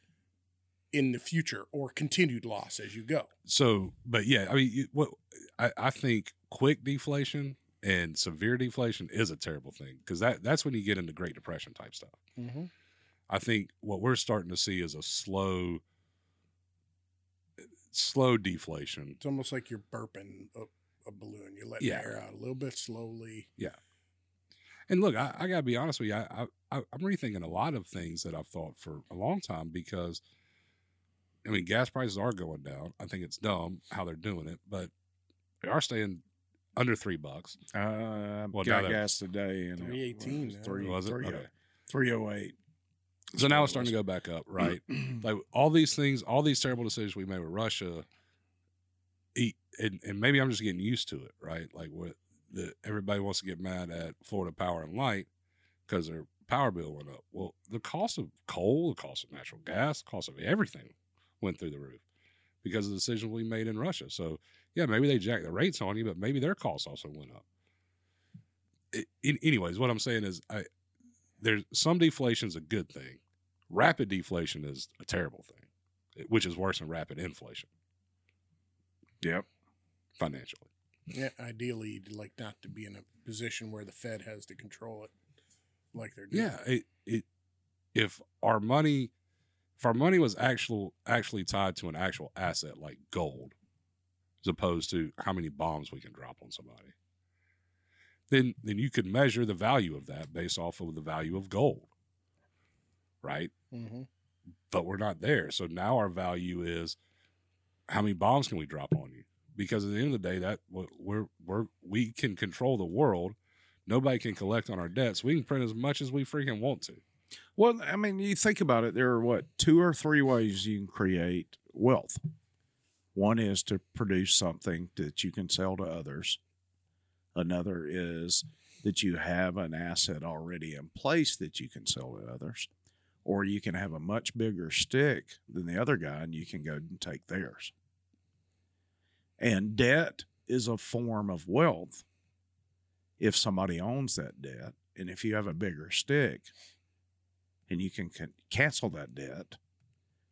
In the future or continued loss as you go. so but yeah i mean you- what I, I think quick deflation and severe deflation is a terrible thing because that that's when you get into great depression type stuff Mm-hmm. i think what we're starting to see is a slow slow deflation It's almost like you're burping a, a balloon. You're letting Yeah. air out a little bit slowly. And look i, I gotta be honest with you I, I i'm rethinking a lot of things that i've thought for a long time because i mean gas prices are going down i think it's dumb how they're doing it but they are staying under three bucks uh, Well, now got gas today and it 318 three Was it? three- Okay. three oh eight. so now it's starting to go back up [CLEARS THROAT] right like all these things, all these terrible decisions we made with Russia, e- and, and maybe I'm just getting used to it, right? Like what the everybody wants to get mad at Florida Power and Light because their power bill went up. Well, the cost of coal, the cost of natural gas, the cost of everything went through the roof because of the decisions we made in Russia. So yeah, maybe they jacked the rates on you, but maybe their costs also went up. It, in, anyways, what I'm saying is, I there's some deflation is a good thing rapid deflation is a terrible thing, which is worse than rapid inflation Yep. financially. Yeah, ideally, you'd like not to be in a position where the Fed has to control it, like they're doing. Yeah, it, it if our money if our money was actual actually tied to an actual asset like gold, as opposed to how many bombs we can drop on somebody, then then you could measure the value of that based off of the value of gold, right? Mm-hmm. But we're not there. So now our value is how many bombs can we drop on you because at the end of the day, that we're we're we can control the world. Nobody can collect on our debts. We can print as much as we freaking want to. Well, I mean, you think about it, there are what, two or three ways you can create wealth. One is to produce something that you can sell to others. Another is that you have an asset already in place that you can sell to others. Or you can have a much bigger stick than the other guy and you can go and take theirs. And debt is a form of wealth if somebody owns that debt. And if you have a bigger stick, and you can, can cancel that debt,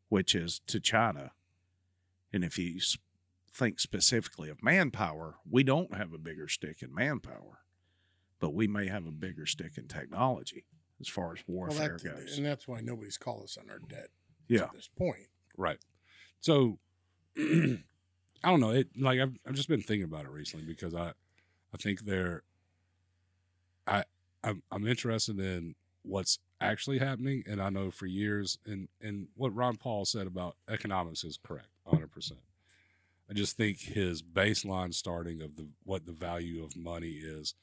which is to China. And if you think specifically of manpower, we don't have a bigger stick in manpower, but we may have a bigger stick in technology as far as Well, warfare that, goes. and that's why nobody's called us on our debt Yeah. at this point. Right. So [CLEARS THROAT] I don't know. It like I've I've just been thinking about it recently because I I think there I I'm I'm interested in what's actually happening and I know for years and and what Ron Paul said about economics is correct 100%. I just think his baseline starting of the what the value of money is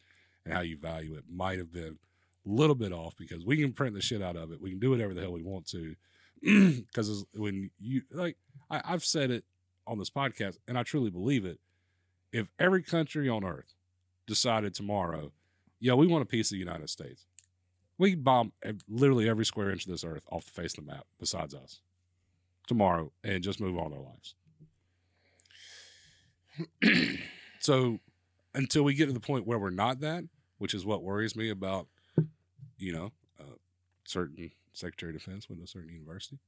and how you value it might have been a little bit off because we can print the shit out of it. We can do whatever the hell we want to [CLEARS THROAT] because when you like I, I've said it on this podcast and I truly believe it. If every country on earth decided tomorrow, yo, we want a piece of the United States, we bomb literally every square inch of this earth off the face of the map besides us tomorrow and just move on our lives. [CLEARS THROAT] so until we get to the point where we're not that, which is what worries me about, you know, uh, certain Secretary of Defense went to a certain university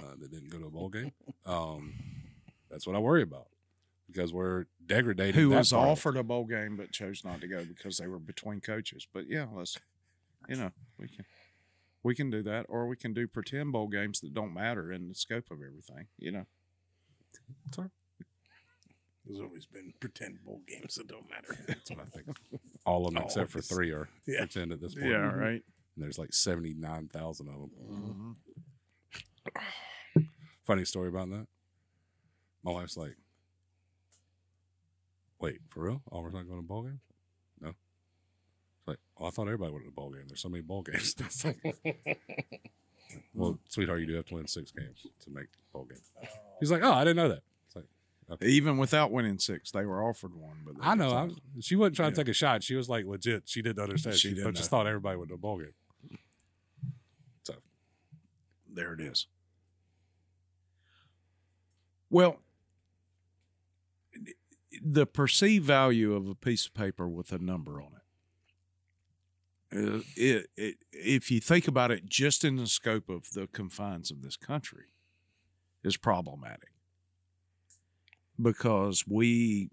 uh, that didn't go to a bowl game. Um, that's what I worry about because we're degrading. Who that was part offered a bowl game but chose not to go because they were between coaches. But yeah, let's, you know, we can. We can do that, or we can do pretend bowl games that don't matter in the scope of everything. You know, Sorry. There's always been pretend bowl games that don't matter. [LAUGHS] That's what I think. All of them All except for of three are Yeah. pretend at this point. Yeah, right. And there's like seventy nine thousand of them. Mm-hmm. Funny story about that. My wife's like, "Wait, for real? Auburn's not going to ball games? No." It's like, "Oh, I thought everybody went to the bowl game. There's so many ball games." [LAUGHS] [LAUGHS] Well, sweetheart, you do have to win six games to make ball game. He's like, "Oh, I didn't know that." It's like, okay. Even without winning six, they were offered one. But I know. I, she wasn't trying to take a shot. She was like legit. She didn't understand. She She, didn't just know. thought everybody went to a bowl game. So there it is. Well, the perceived value of a piece of paper with a number on it, uh, it, it if you think about it just in the scope of the confines of this country, is problematic because we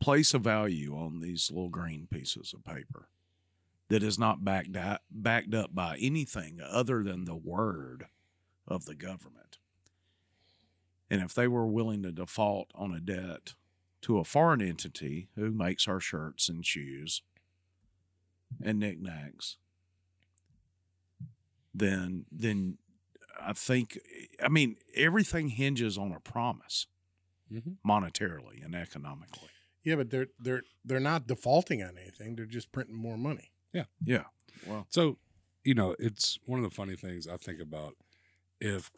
place a value on these little green pieces of paper that is not backed backed up by anything other than the word of the government. And if they were willing to default on a debt to a foreign entity who makes our shirts and shoes and knickknacks, then then I think I mean everything hinges on a promise Mhm. monetarily and economically. yeah, but they're they're they're not defaulting on anything. They're just printing more money. Yeah, yeah. Well, So, you know, it's one of the funny things I think about if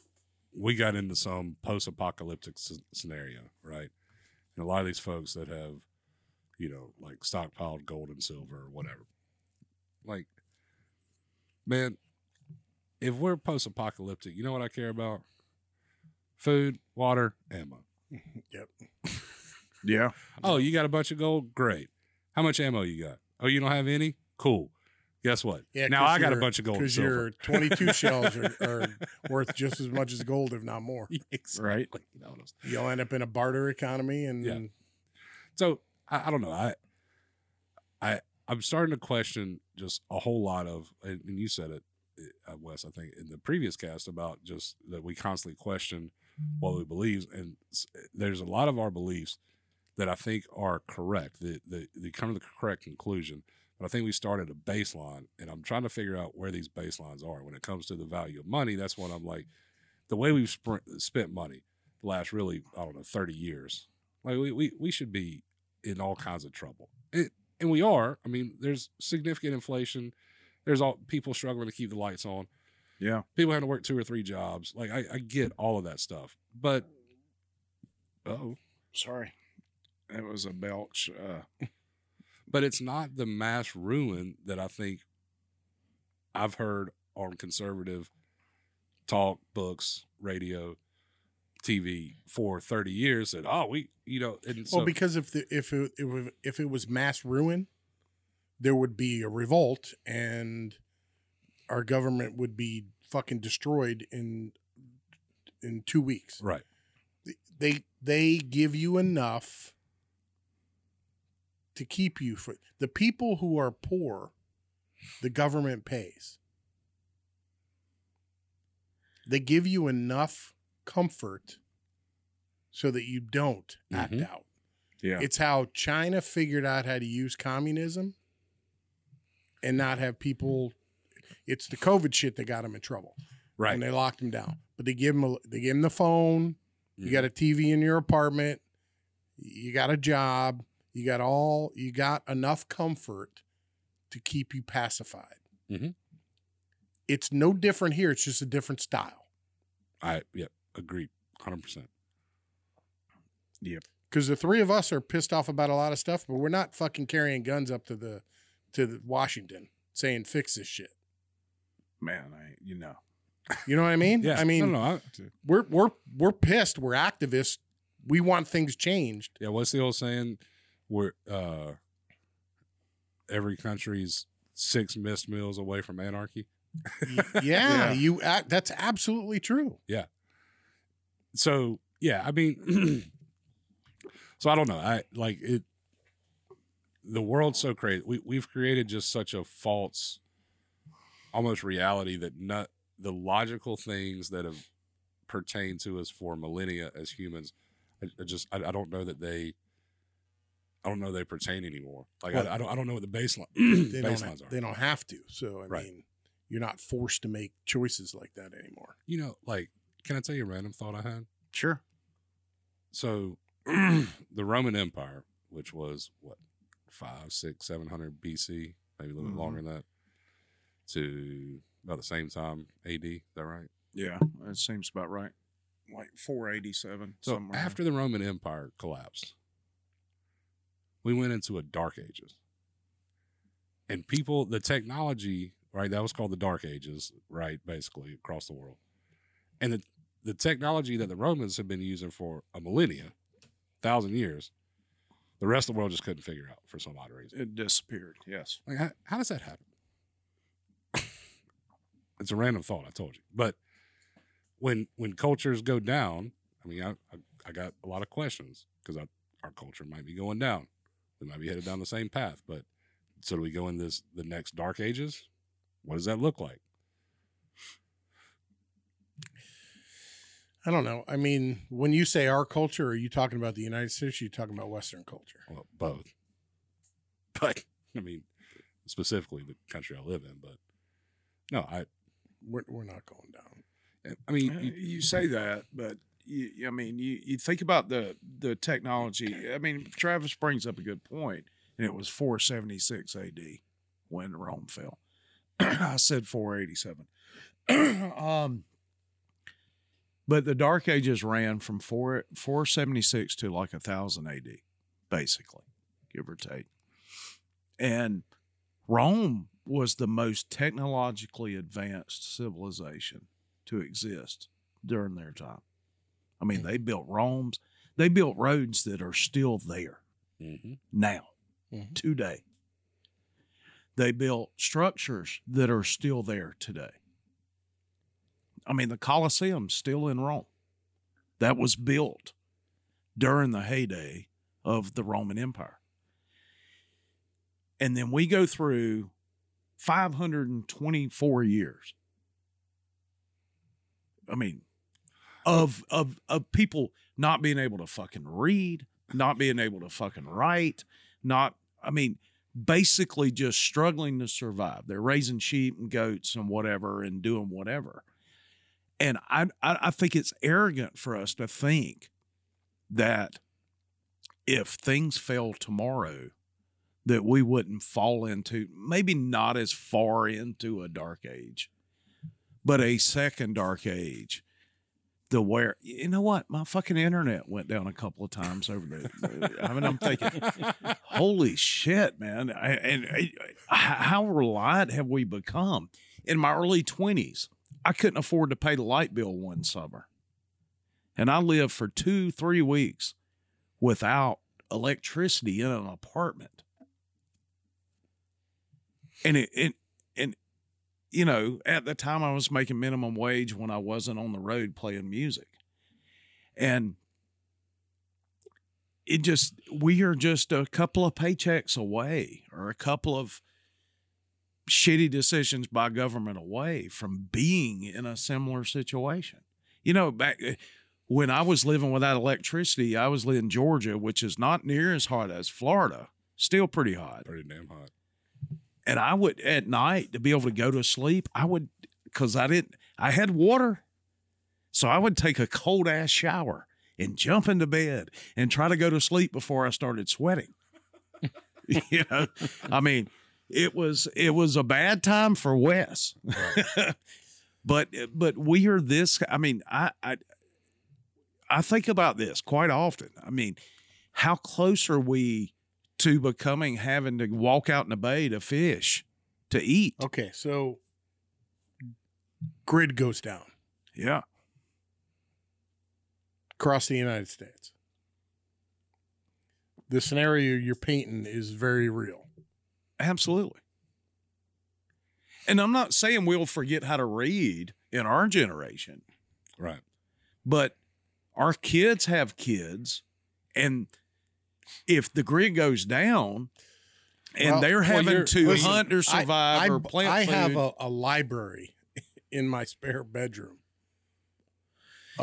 we got into some post apocalyptic s- scenario, right? And a lot of these folks that have, you know, like stockpiled gold and silver or whatever. Like, man, if we're post apocalyptic, you know what I care about? Food, water, ammo. [LAUGHS] Yep. yeah. Oh, you got a bunch of gold? Great. How much ammo you got? Oh, you don't have any? Cool. Guess what? Yeah. now 'cause I got a bunch of gold Because your 22 [LAUGHS] shells are, are worth just as much as gold, if not more. [LAUGHS] exactly. You know what I'm saying? You'll end up in a barter economy, and Yeah. So I, I don't know. I I I'm starting to question just a whole lot of, and and you said it, uh, Wes. I think in the previous cast about just that we constantly question what we believe, and there's a lot of our beliefs that I think are correct. That they, they come to the correct conclusion. But I think we started a baseline, and I'm trying to figure out where these baselines are when it comes to the value of money. That's what I'm like. The way we've sp- spent money the last really, I don't know, 30 years Like we we, we should be in all kinds of trouble. It, and we are. I mean, there's significant inflation. There's all people struggling to keep the lights on. Yeah. People having to work two or three jobs. Like I, I get all of that stuff. But oh, Sorry. That was a belch. Uh, but it's not the mass ruin that I think I've heard on conservative talk, books, radio, TV for 30 years that, oh, we, you know, and so, well, because if the if it, if it- if it was mass ruin, there would be a revolt and our government would be fucking destroyed in in two weeks. right. They they give you enough to keep you for the people who are poor. The government pays. They give you enough comfort so that you don't act Mhm. out. yeah. It's how China figured out how to use communism and not have people. It's the COVID shit that got them in trouble, Right. and they locked them down. But they give them a, they give them the phone. You got a TV in your apartment. You got a job. You got all. You got enough comfort to keep you pacified. Mhm. It's no different here. It's just a different style. I, yep, agree, 100%. Yep. Because the three of us are pissed off about a lot of stuff, but we're not fucking carrying guns up to the to the Washington saying fix this shit. Man, I, you know. You know what I mean? [LAUGHS] Yeah. I mean, no, no, I, we're we're we're pissed. We're activists. We want things changed. yeah. What's the old saying? We're, uh, every country's six missed meals away from anarchy. [LAUGHS] Yeah, Yeah. you. That's absolutely true. Yeah. So yeah, I mean, [CLEARS THROAT] so I don't know. I like it. The world's so crazy. We we've created just such a false, almost reality that not the logical things that have pertained to us for millennia as humans. I, I just I, I don't know that they. I don't know they pertain anymore. Like Well, I, I don't I don't know what the baseline [CLEARS THROAT] [CLEARS THROAT] They don't. baselines are. They don't have to. So I Right. mean, you're not forced to make choices like that anymore. You know, like can I tell you a random thought I had? Sure. So [CLEARS THROAT] the Roman Empire, which was what five, six, seven hundred BC, maybe a little Mhm. bit longer than that, to about the same time AD. Is that right? Yeah. That seems about right. Like 487. So somewhere. after the Roman Empire collapsed, we went into a dark ages. And people, the technology, right, that was called the dark ages, right, basically across the world. And the, the technology that the Romans had been using for a millennia, thousand years, the rest of the world just couldn't figure out for some odd reason. it disappeared. Yes. Like, how, how does that happen? [LAUGHS] it's a random thought, I told you. But when when cultures go down, I mean, I I, I got a lot of questions because our culture might be going down. We might be headed down the same path. But so do we go in this the next dark ages? What does that look like? I don't know. I mean, when you say our culture, are you talking about the United States? Or are you talking about Western culture? Well, both. [LAUGHS] But I mean, specifically the country I live in. But no, I We're, we're not going down. I mean, Uh, you- you say that, but you, I mean, you, you think about the the technology. I mean, Travis brings up a good point, and it was 476 AD when Rome fell. [CLEARS THROAT] I said 487. [CLEARS THROAT] um, but the Dark Ages ran from four 476 to like a thousand AD, basically, give or take. And Rome was the most technologically advanced civilization to exist during their time. I mean, they built Rome's, they built roads that are still there Mhm. now, Mhm. today. They built structures that are still there today. I mean, the Colosseum's still in Rome. That was built during the heyday of the Roman Empire. And then we go through 524 years. I mean, of of of people not being able to fucking read, not being able to fucking write, not I mean, basically just struggling to survive. They're raising sheep and goats and whatever and doing whatever. And I I, I think it's arrogant for us to think that if things fell tomorrow, that we wouldn't fall into maybe not as far into a dark age, but a second dark age. The where you know what my fucking internet went down a couple of times over the. I mean, I'm thinking, [LAUGHS] holy shit, man! I, and I, how reliant have we become? In my early twenties, I couldn't afford to pay the light bill one summer, and I lived for two, three weeks without electricity in an apartment. And it, it you know, at the time I was making minimum wage when I wasn't on the road playing music. And it just we are just a couple of paychecks away or a couple of shitty decisions by government away from being in a similar situation. You know, back eh, when I was living without electricity, I was living in Georgia, which is not near as hot as Florida, still pretty hot. Pretty damn hot. And I would at night to be able to go to sleep, I would because I didn't I had water. So I would take a cold ass shower and jump into bed and try to go to sleep before I started sweating. [LAUGHS] you know, I mean, it was it was a bad time for Wes. [LAUGHS] but but we are this I mean, I I I think about this quite often. I mean, how close are we to becoming having to walk out in the bay to fish, to eat? Okay, so grid goes down Yeah. across the United States. The scenario you're painting is very real. Absolutely. And I'm not saying we'll forget how to read in our generation, Right. but our kids have kids. And if the grid goes down and Well- they're having to listen, hunt or survive I, or plant I food, have a, a library [LAUGHS] in my spare bedroom.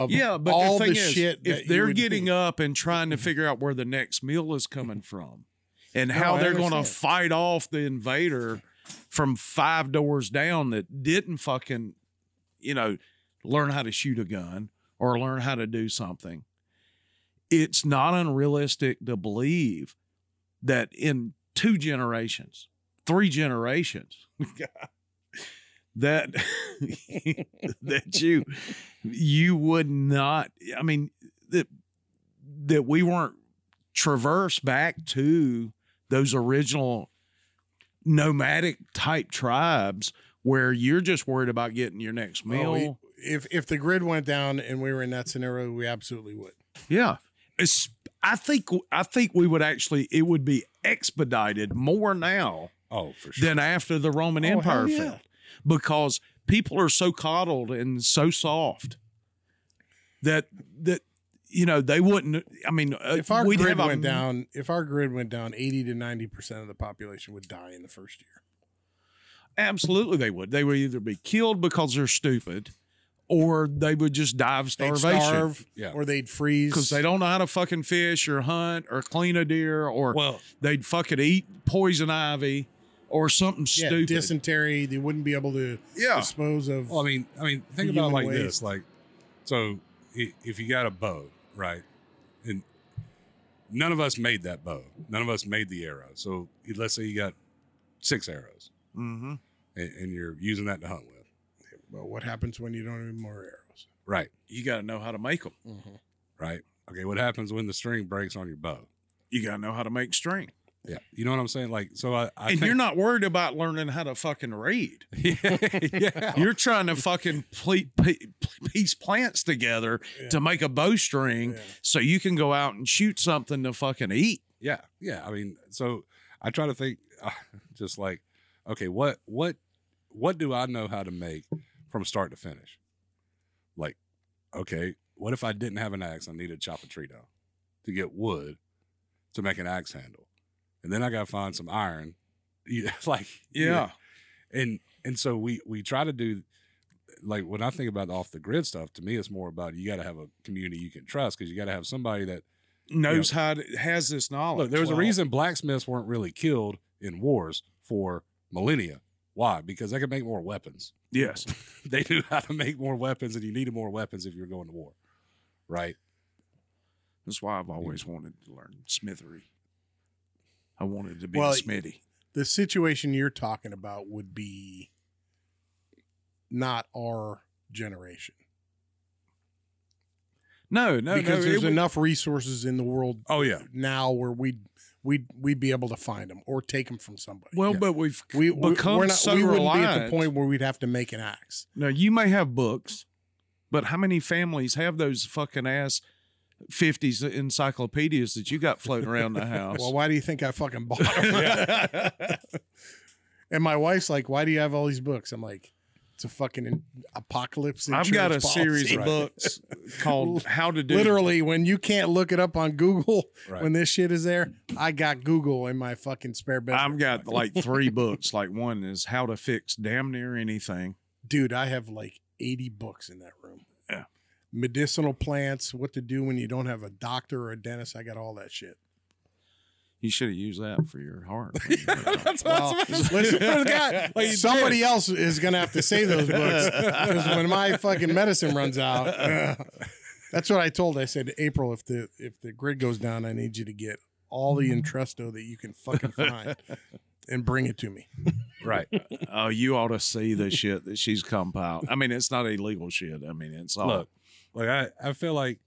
Yeah, but all the thing the is, shit if they're getting up and trying to mm-hmm. figure out where the next meal is coming from and No, how I they're going to fight off the invader from five doors down that didn't fucking, you know, learn how to shoot a gun or learn how to do something. It's not unrealistic to believe that in two generations, three generations, [LAUGHS] that [LAUGHS] that you you would not i mean that that we weren't traversed back to those original nomadic type tribes where you're just worried about getting your next meal Oh, we- if if the grid went down and we were in that scenario, we absolutely would. yeah i think i think we would actually it would be expedited more now Oh, for sure. than after the roman Oh, empire yeah. fell because people are so coddled and so soft that that you know they wouldn't i mean uh, If our grid have a- went down, if our grid went down, eighty to ninety percent of the population would die in the first year. absolutely they would they would either be killed because they're stupid or they would just die of starvation starve, Yeah. or they'd freeze because they don't know how to fucking fish or hunt or clean a deer or well, they'd fucking eat poison ivy or something yeah, stupid dysentery. They wouldn't be able to yeah dispose of. well, I mean, I mean, think about it like human this: like, so if you got a bow, right, and none of us made that bow, none of us made the arrow. So let's say you got six arrows, mm-hmm. and, and you're using that to hunt with, well, what happens when you don't have any more arrows? right? you got to know how to make them Right. Okay. What happens when the string breaks on your bow? you got to know how to make string Yeah. You know what I'm saying? Like, so I, I and think, you're not worried about learning how to fucking read [LAUGHS] yeah. [LAUGHS] You're trying to fucking ple- pe- piece plants together Yeah. to make a bowstring Yeah. so you can go out and shoot something to fucking eat. Yeah, yeah. I mean, so I try to think, uh, [LAUGHS] just like, okay, what, what, what do I know how to make from start to finish? Like, okay, what if I didn't have an axe? I needed to chop a tree down to get wood to make an axe handle, and then I got to find some iron. [LAUGHS] Yeah, [LAUGHS] like, Yeah. and and so we we try to do. Like when I think about the off the grid stuff, to me it's more about you got to have a community you can trust because you got to have somebody that knows how to has this knowledge. Look, there was a reason blacksmiths weren't really killed in wars for millennia. Why? Because they can make more weapons. Yes, [LAUGHS] They knew how to make more weapons, and you needed more weapons if you're going to war, right? That's why I've always wanted to learn smithery. I wanted to be Well, a smithy. The situation you're talking about would be not our generation No, no, because no. there's it would- enough resources in the world Oh yeah. now where we'd we'd we'd be able to find them or take them from somebody. well, yeah. but we've we become we're not, so we wouldn't be at the point where we'd have to make an axe. Now you may have books, but how many families have those fucking ass fifties encyclopedias that you got floating around the [LAUGHS] house? Well, why do you think I fucking bought them? [LAUGHS] [LAUGHS] and my wife's like, "Why do you have all these books?" I'm like, "It's a fucking in- apocalypse." I've got a insurance series of books [LAUGHS] called "How to Do." Literally, when you can't look it up on Google, Right. when this shit is there, I got Google in my fucking spare bedroom. I've got [LAUGHS] like three books. Like one is "How to Fix Damn Near Anything." dude, I have like 80 books in that room. Yeah. Medicinal plants, what to do when you don't have a doctor or a dentist. I got all that shit. You should have used that for your heart. [LAUGHS] Well, listen, [LAUGHS] Like you somebody else is going to have to say those books 'cause when my fucking medicine runs out. that's what I told. I said, April, if the if the grid goes down, I need you to get all the Entresto that you can fucking find and bring it to me. Right. oh, you ought to see the shit that she's compiled. I mean, it's not illegal shit. I mean, it's all. Look, like I, I feel like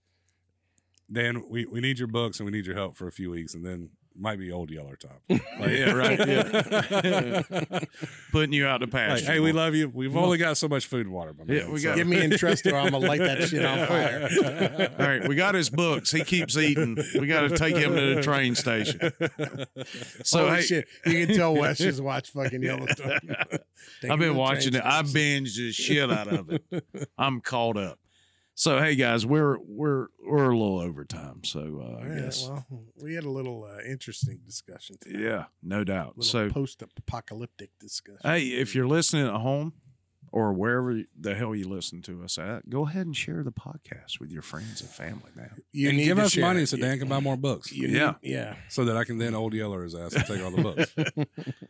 Dan, we, we need your books and we need your help for a few weeks, and then might be old Yeller Top. [LAUGHS] Like, yeah, right. Yeah. [LAUGHS] Putting you out to like, pasture. hey, we love you. We've only got so much food and water, my man. Yeah, we so- got- Give me Entresto, or I'm gonna light that shit on [LAUGHS] fire. All right, we got his books. He keeps eating. We got to take him to the train station. So hey, shit, you can tell Wes just watched fucking Yellowstone. Take I've been watching it. I station. binged the shit out of it. I'm caught up. So hey guys, we're we're we're a little over time. So uh, I Yeah, guess well, we had a little uh, interesting discussion. Today. yeah, no doubt. So post-apocalyptic discussion. hey, if you're listening at home or wherever the hell you listen to us at, go ahead and share the podcast with your friends and family, man. you and need give to us share money it. so You- Dan can buy more books, you Yeah. need- yeah. so that I can then old Yeller his ass and take all the books.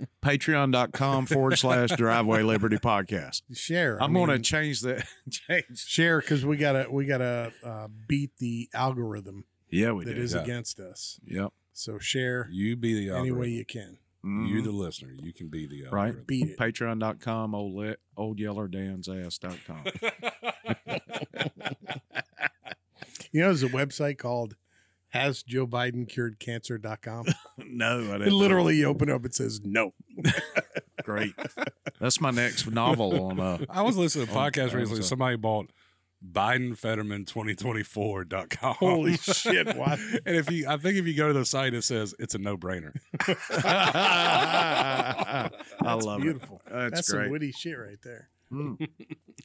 [LAUGHS] Patreon.com forward slash driveway liberty podcast. Share. I I'm going to change that. [LAUGHS] change. share because we gotta we gotta uh, beat the algorithm Yeah, we that do. is yeah. against us. Yep. So share You be the any way you can. Mhm. You, the listener, you can be the Right. algorithm. Beat it. Patreon.com, old, le- old yeller dan's ass.com. [LAUGHS] [LAUGHS] You know, there's a website called Has Joe Biden Cured Cancer.com. [LAUGHS] no, I It didn't. literally you open up, it says no. Great. That's my next novel on uh I was listening to a podcast recently. Somebody bought BidenFetterman2024.com. Holy [LAUGHS] shit, what? And if you, I think if you go to the site, it says it's a no brainer. [LAUGHS] I love beautiful. it. That's, That's great. some witty shit right there. Mm. [LAUGHS]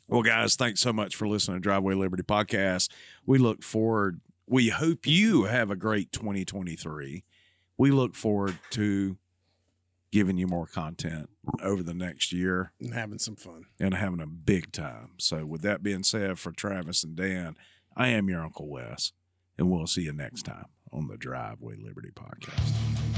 Well, guys, thanks so much for listening to Driveway Liberty Podcast. We look forward. We hope you have a great 2023. We look forward to giving you more content over the next year And having some fun. and having a big time. So, with that being said, for Travis and Dan, I am your Uncle Wes, and we'll see you next time on the Driveway Liberty Podcast.